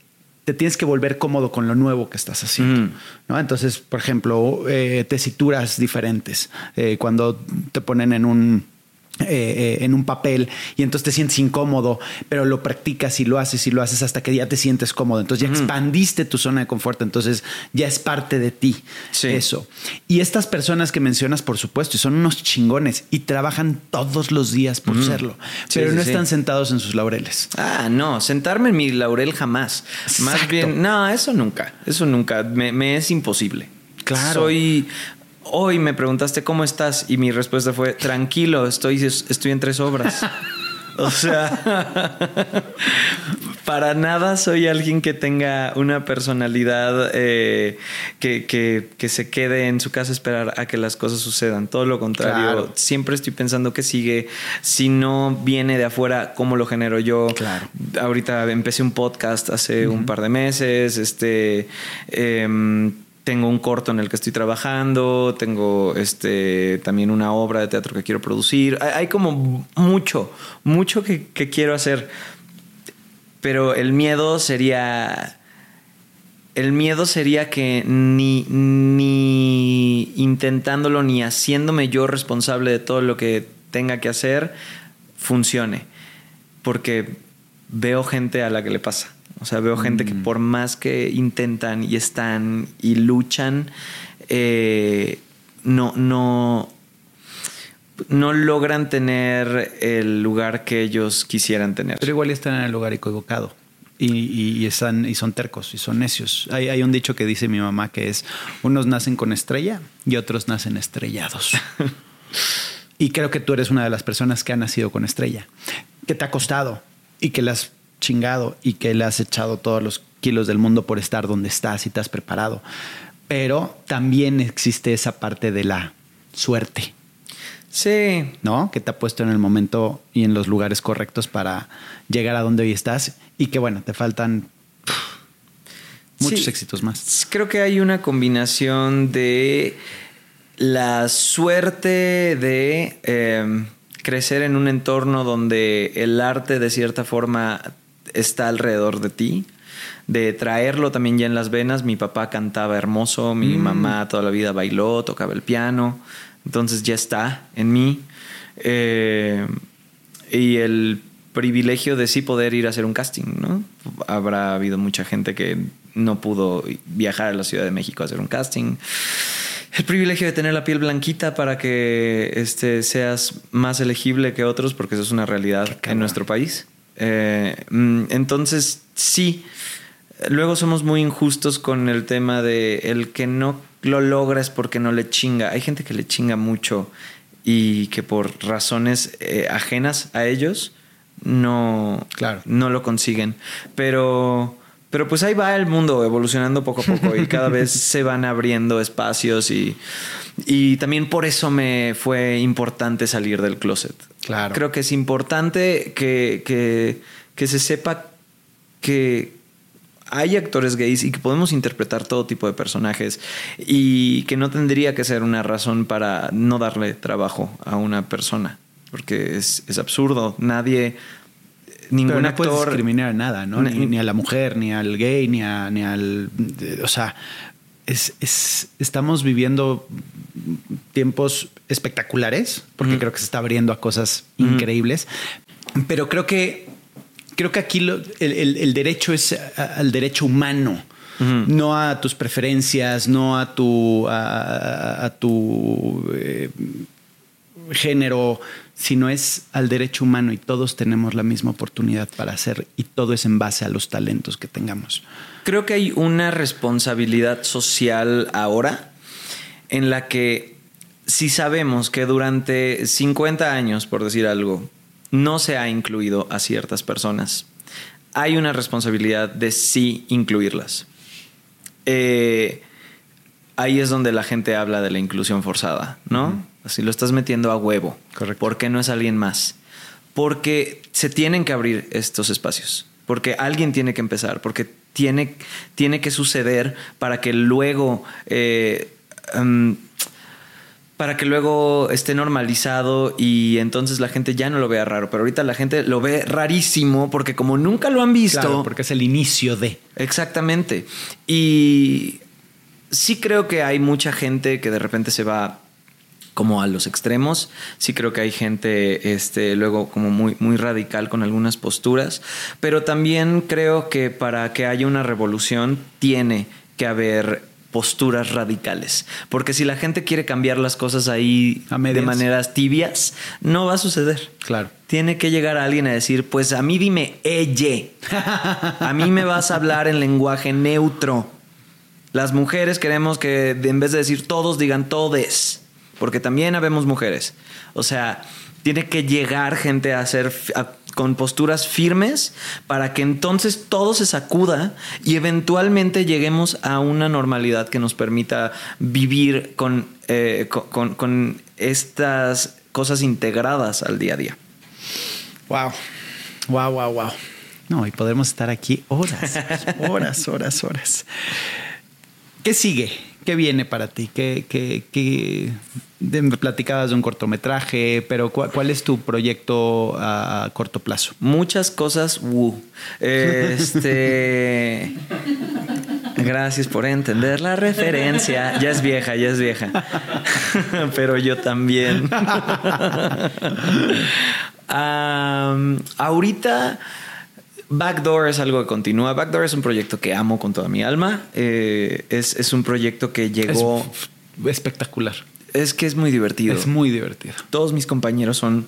Speaker 2: te tienes que volver cómodo con lo nuevo que estás haciendo. ¿no? Entonces, por ejemplo, eh, tesituras diferentes. Eh, cuando te ponen en un eh, eh, en un papel y entonces te sientes incómodo, pero lo practicas y lo haces y lo haces hasta que ya te sientes cómodo. Entonces ya expandiste tu zona de confort, entonces ya es parte de ti
Speaker 1: Sí.
Speaker 2: eso. Y estas personas que mencionas, por supuesto, y son unos chingones y trabajan todos los días por serlo,
Speaker 1: Sí,
Speaker 2: pero
Speaker 1: sí,
Speaker 2: no están sentados en sus laureles.
Speaker 1: Ah, no, sentarme en mi laurel jamás. Más bien, no, eso nunca, eso nunca, me, me es imposible.
Speaker 2: Claro.
Speaker 1: Soy, hoy me preguntaste cómo estás y mi respuesta fue, tranquilo, estoy, estoy en tres obras. O sea, para nada soy alguien que tenga una personalidad eh, que, que- que se quede en su casa a esperar a que las cosas sucedan. Todo lo contrario,
Speaker 2: Claro.
Speaker 1: siempre estoy pensando que sigue. Si no viene de afuera, ¿cómo lo genero yo?
Speaker 2: Claro.
Speaker 1: Ahorita empecé un podcast hace un par de meses. Este. em, tengo un corto en el que estoy trabajando, tengo este también una obra de teatro que quiero producir. Hay, como mucho, mucho que, que quiero hacer. Pero el miedo sería. El miedo sería que ni, ni intentándolo ni haciéndome yo responsable de todo lo que tenga que hacer funcione. Porque veo gente a la que le pasa. O sea, veo gente que por más que intentan y están y luchan, eh, no, no, no logran tener el lugar que ellos quisieran tener.
Speaker 2: Pero igual están en el lugar equivocado. Y, y- y están, y son tercos y son necios. Hay, hay un dicho que dice mi mamá que es, unos nacen con estrella y otros nacen estrellados. y creo que tú eres una de las personas que ha nacido con estrella, que te ha costado y que la has chingado y que le has echado todos los kilos del mundo por estar donde estás y te has preparado. Pero también existe esa parte de la suerte.
Speaker 1: Sí,
Speaker 2: ¿no? Que te ha puesto en el momento y en los lugares correctos para llegar a donde hoy estás y que bueno, te faltan muchos
Speaker 1: Sí.
Speaker 2: éxitos más.
Speaker 1: Creo que hay una combinación de la suerte de eh, crecer en un entorno donde el arte de cierta forma está alrededor de ti, de traerlo también ya en las venas. Mi papá cantaba hermoso, mi mamá toda la vida bailó, tocaba el piano, entonces ya está en mí. Eh, y el privilegio de sí poder ir a hacer un casting, ¿no? Habrá habido mucha gente que no pudo viajar a la Ciudad de México a hacer un casting. El privilegio de tener la piel blanquita para que este, seas más elegible que otros, porque eso es una realidad en nuestro país. Eh, mm, entonces, sí. Luego somos muy injustos con el tema de el que no lo logra es porque no le chinga. Hay gente que le chinga mucho y que por razones eh, ajenas a ellos no,
Speaker 2: Claro.
Speaker 1: no lo consiguen. Pero, pero pues ahí va el mundo evolucionando poco a poco y cada vez se van abriendo espacios y, y también por eso me fue importante salir del closet.
Speaker 2: Claro.
Speaker 1: Creo que es importante que, que, que se sepa que hay actores gays y que podemos interpretar todo tipo de personajes y que no tendría que ser una razón para no darle trabajo a una persona, porque es, es absurdo. Nadie, ningún
Speaker 2: no puedes
Speaker 1: actor
Speaker 2: discriminar a nada, ¿no? Ni, a la mujer, ni al gay, ni, a- ni al... O sea, es, es- estamos viviendo tiempos espectaculares, porque creo que se está abriendo a cosas increíbles, pero creo que, creo que aquí lo- el, el- el derecho es al derecho humano. No a tus preferencias, no a tu, a, a tu eh, género, sino es al derecho humano y todos tenemos la misma oportunidad para hacer y todo es en base a los talentos que tengamos.
Speaker 1: Creo que hay una responsabilidad social ahora en la que si sabemos que durante 50 años, por decir algo, no se ha incluido a ciertas personas, hay una responsabilidad de sí incluirlas. Eh, ahí es donde la gente habla de la inclusión forzada, ¿no? Así lo estás metiendo a huevo.
Speaker 2: Correcto.
Speaker 1: ¿Por qué no es alguien más? Porque se tienen que abrir estos espacios. Porque alguien tiene que empezar. Porque tiene, tiene que suceder para que luego. eh, em, para que luego esté normalizado y entonces la gente ya no lo vea raro. Pero ahorita la gente lo ve rarísimo porque como nunca lo han visto.
Speaker 2: Claro, porque es el inicio de.
Speaker 1: Exactamente. Y sí creo que hay mucha gente que de repente se va como a los extremos. Sí creo que hay gente este, luego como muy, muy radical con algunas posturas. Pero también creo que para que haya una revolución tiene que haber posturas radicales. Porque si la gente quiere cambiar las cosas ahí
Speaker 2: A
Speaker 1: de maneras tibias, no va a suceder.
Speaker 2: Claro.
Speaker 1: Tiene que llegar a alguien a decir, pues a mí dime ella. A mí me vas a hablar en lenguaje neutro. Las mujeres queremos que en vez de decir todos digan todes, porque también habemos mujeres. O sea, tiene que llegar gente a hacer a- con posturas firmes para que entonces todo se sacuda y eventualmente lleguemos a una normalidad que nos permita vivir con, eh, con- con- con estas cosas integradas al día a día.
Speaker 2: Wow. Wow, wow, wow. No, y podremos estar aquí horas, horas, horas, horas. ¿Qué sigue? ¿Qué viene para ti? ¿Qué, qué, qué- de- me platicabas de un cortometraje, pero ¿cuál, cuál es tu proyecto a corto plazo?
Speaker 1: Muchas cosas, wu. Este. Gracias por entender la referencia. Ya es vieja, ya es vieja. Pero yo también. Am, ahorita. Backdoor es algo que continúa. Backdoor es un proyecto que amo con toda mi alma. Eh, es, es un proyecto que llegó.
Speaker 2: Es espectacular.
Speaker 1: Es, que es muy divertido.
Speaker 2: Es muy divertido.
Speaker 1: Todos mis compañeros son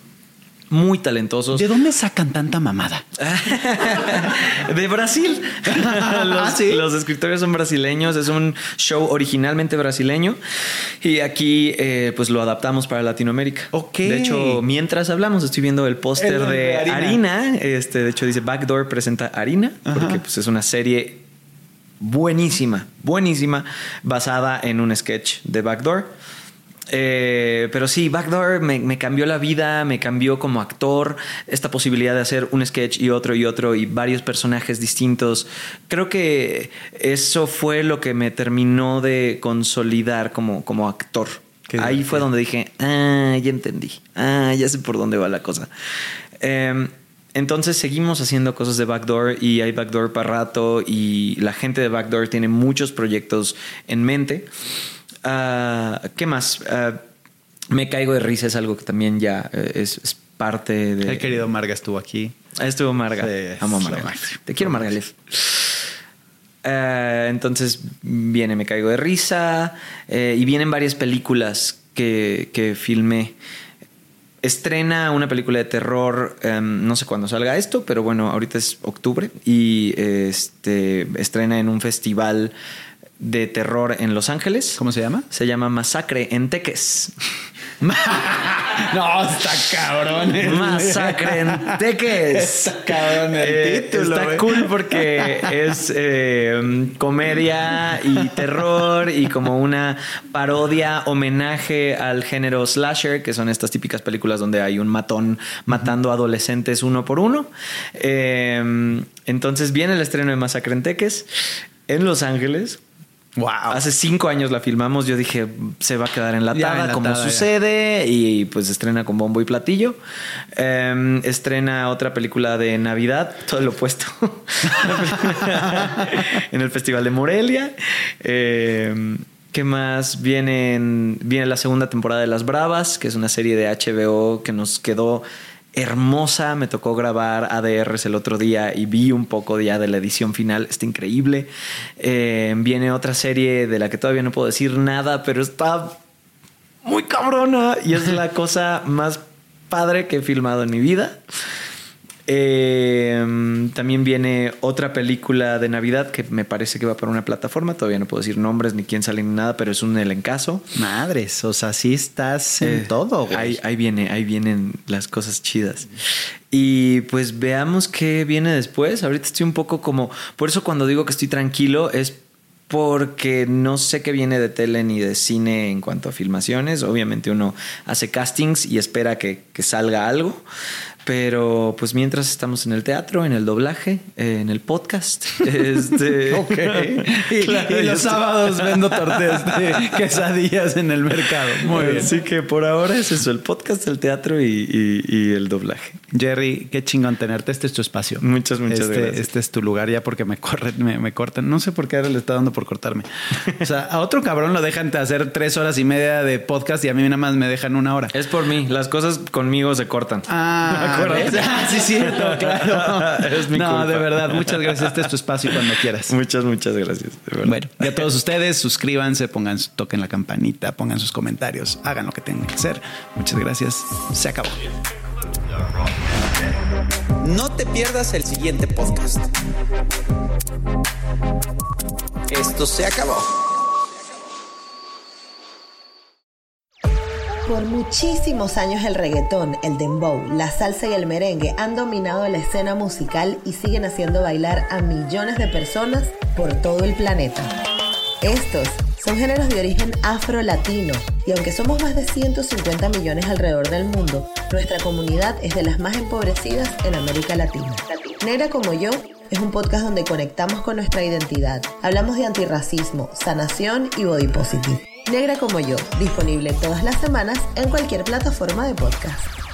Speaker 1: muy talentosos.
Speaker 2: ¿De dónde sacan tanta mamada?
Speaker 1: de Brasil. los,
Speaker 2: Ah, ¿sí?
Speaker 1: los escritores son brasileños. Es un show originalmente brasileño. Y aquí, eh, pues lo adaptamos para Latinoamérica.
Speaker 2: Ok.
Speaker 1: De hecho, mientras hablamos, estoy viendo el póster
Speaker 2: de Harina.
Speaker 1: Harina. Este, de hecho, dice Backdoor presenta Harina, porque pues, es una serie buenísima, buenísima, basada en un sketch de Backdoor. Eh, pero sí, Backdoor me, me cambió la vida, me cambió como actor, esta posibilidad de hacer un sketch y otro y otro y varios personajes distintos. Creo que eso fue lo que me terminó de consolidar como, como actor.
Speaker 2: Qué
Speaker 1: Ahí fue donde dije, ah, ya entendí, ah, ya sé por dónde va la cosa. Eh, entonces seguimos haciendo cosas de Backdoor y hay Backdoor para rato y la gente de Backdoor tiene muchos proyectos en mente. Ah, ¿Qué más? Ah, me caigo de risa, es algo que también ya eh, es, es parte de...
Speaker 2: El querido Marga estuvo aquí.
Speaker 1: Estuvo Marga.
Speaker 2: Sí,
Speaker 1: Amo a Marga. Te quiero, Margalef. Eh, entonces viene Me Caigo de Risa eh, y vienen varias películas que, que filmé. Estrena una película de terror, em, no sé cuándo salga esto, pero bueno, ahorita es octubre y este, estrena en un festival de terror en Los Ángeles.
Speaker 2: ¿Cómo se llama?
Speaker 1: Se llama Masacre en Teques.
Speaker 2: no, está cabrón.
Speaker 1: Masacre en Teques.
Speaker 2: Está cabrón el
Speaker 1: Eh,
Speaker 2: título,
Speaker 1: Está cool porque es eh, comedia y terror y como una parodia, homenaje al género slasher, que son estas típicas películas donde hay un matón matando adolescentes uno por uno. Eh, entonces viene el estreno de Masacre en Teques en Los Ángeles.
Speaker 2: Wow.
Speaker 1: Hace cinco años la filmamos. Yo dije, se va a quedar enlatada, como
Speaker 2: enlatada, ya.
Speaker 1: sucede. Y pues estrena con bombo y platillo. Em, estrena otra película de Navidad, todo lo opuesto. en el Festival de Morelia. Em, ¿Qué más? Viene, en- viene la segunda temporada de Las Bravas, que es una serie de HBO que nos quedó hermosa. Me tocó grabar ADRs el otro día y vi un poco ya de la edición final. Está increíble. Eh, viene otra serie de la que todavía no puedo decir nada, pero está muy cabrona y es la cosa más padre que he filmado en mi vida. Eh, también viene otra película de Navidad que me parece que va para una plataforma. Todavía no puedo decir nombres ni quién sale ni nada, pero es un elencazo.
Speaker 2: Madres, o sea, sí estás en
Speaker 1: Eh,
Speaker 2: todo, güey.
Speaker 1: Ahí, ahí viene, ahí vienen las cosas chidas. Y pues veamos qué viene después. Ahorita estoy un poco como. Por eso cuando digo que estoy tranquilo es porque no sé qué viene de tele ni de cine en cuanto a filmaciones. Obviamente uno hace castings y espera que, que salga algo. Pero pues mientras estamos en el teatro, en el doblaje, eh, en el podcast. Este,
Speaker 2: Ok. Y,
Speaker 1: Claro,
Speaker 2: y
Speaker 1: yo
Speaker 2: los
Speaker 1: estoy-
Speaker 2: sábados vendo tortillas de quesadillas en el mercado. Muy bien.
Speaker 1: Así que por ahora es eso, el podcast, el teatro y, y- y el doblaje.
Speaker 2: Jerry, qué chingón tenerte. Este es tu espacio.
Speaker 1: Muchas, muchas
Speaker 2: este,
Speaker 1: gracias.
Speaker 2: Este es tu lugar ya porque me corren, me, me cortan. No sé por qué ahora le está dando por cortarme. O sea, a otro cabrón lo dejan de hacer tres horas y media de podcast y a mí nada más me dejan una hora.
Speaker 1: Es por mí, las cosas conmigo se cortan.
Speaker 2: Ah,
Speaker 1: acuerdas?
Speaker 2: ¿ves? Ah, sí, cierto, claro.
Speaker 1: Es mi
Speaker 2: no,
Speaker 1: culpa.
Speaker 2: de verdad, muchas gracias. Este es tu espacio cuando quieras.
Speaker 1: Muchas, muchas gracias. de verdad.
Speaker 2: Bueno, y a todos ustedes, suscríbanse, pongan, toquen la campanita, pongan sus comentarios, hagan lo que tengan que hacer. Muchas gracias. Se acabó.
Speaker 3: No te pierdas el siguiente podcast. Esto se acabó.
Speaker 4: Por muchísimos años el reggaetón, el dembow, la salsa y el merengue han dominado la escena musical y siguen haciendo bailar a millones de personas por todo el planeta. Estos son géneros de origen afro-latino y aunque somos más de 150 millones alrededor del mundo, nuestra comunidad es de las más empobrecidas en América Latina. Negra como yo es un podcast donde conectamos con nuestra identidad. Hablamos de antirracismo, sanación y body positive. Negra como yo, disponible todas las semanas en cualquier plataforma de podcast.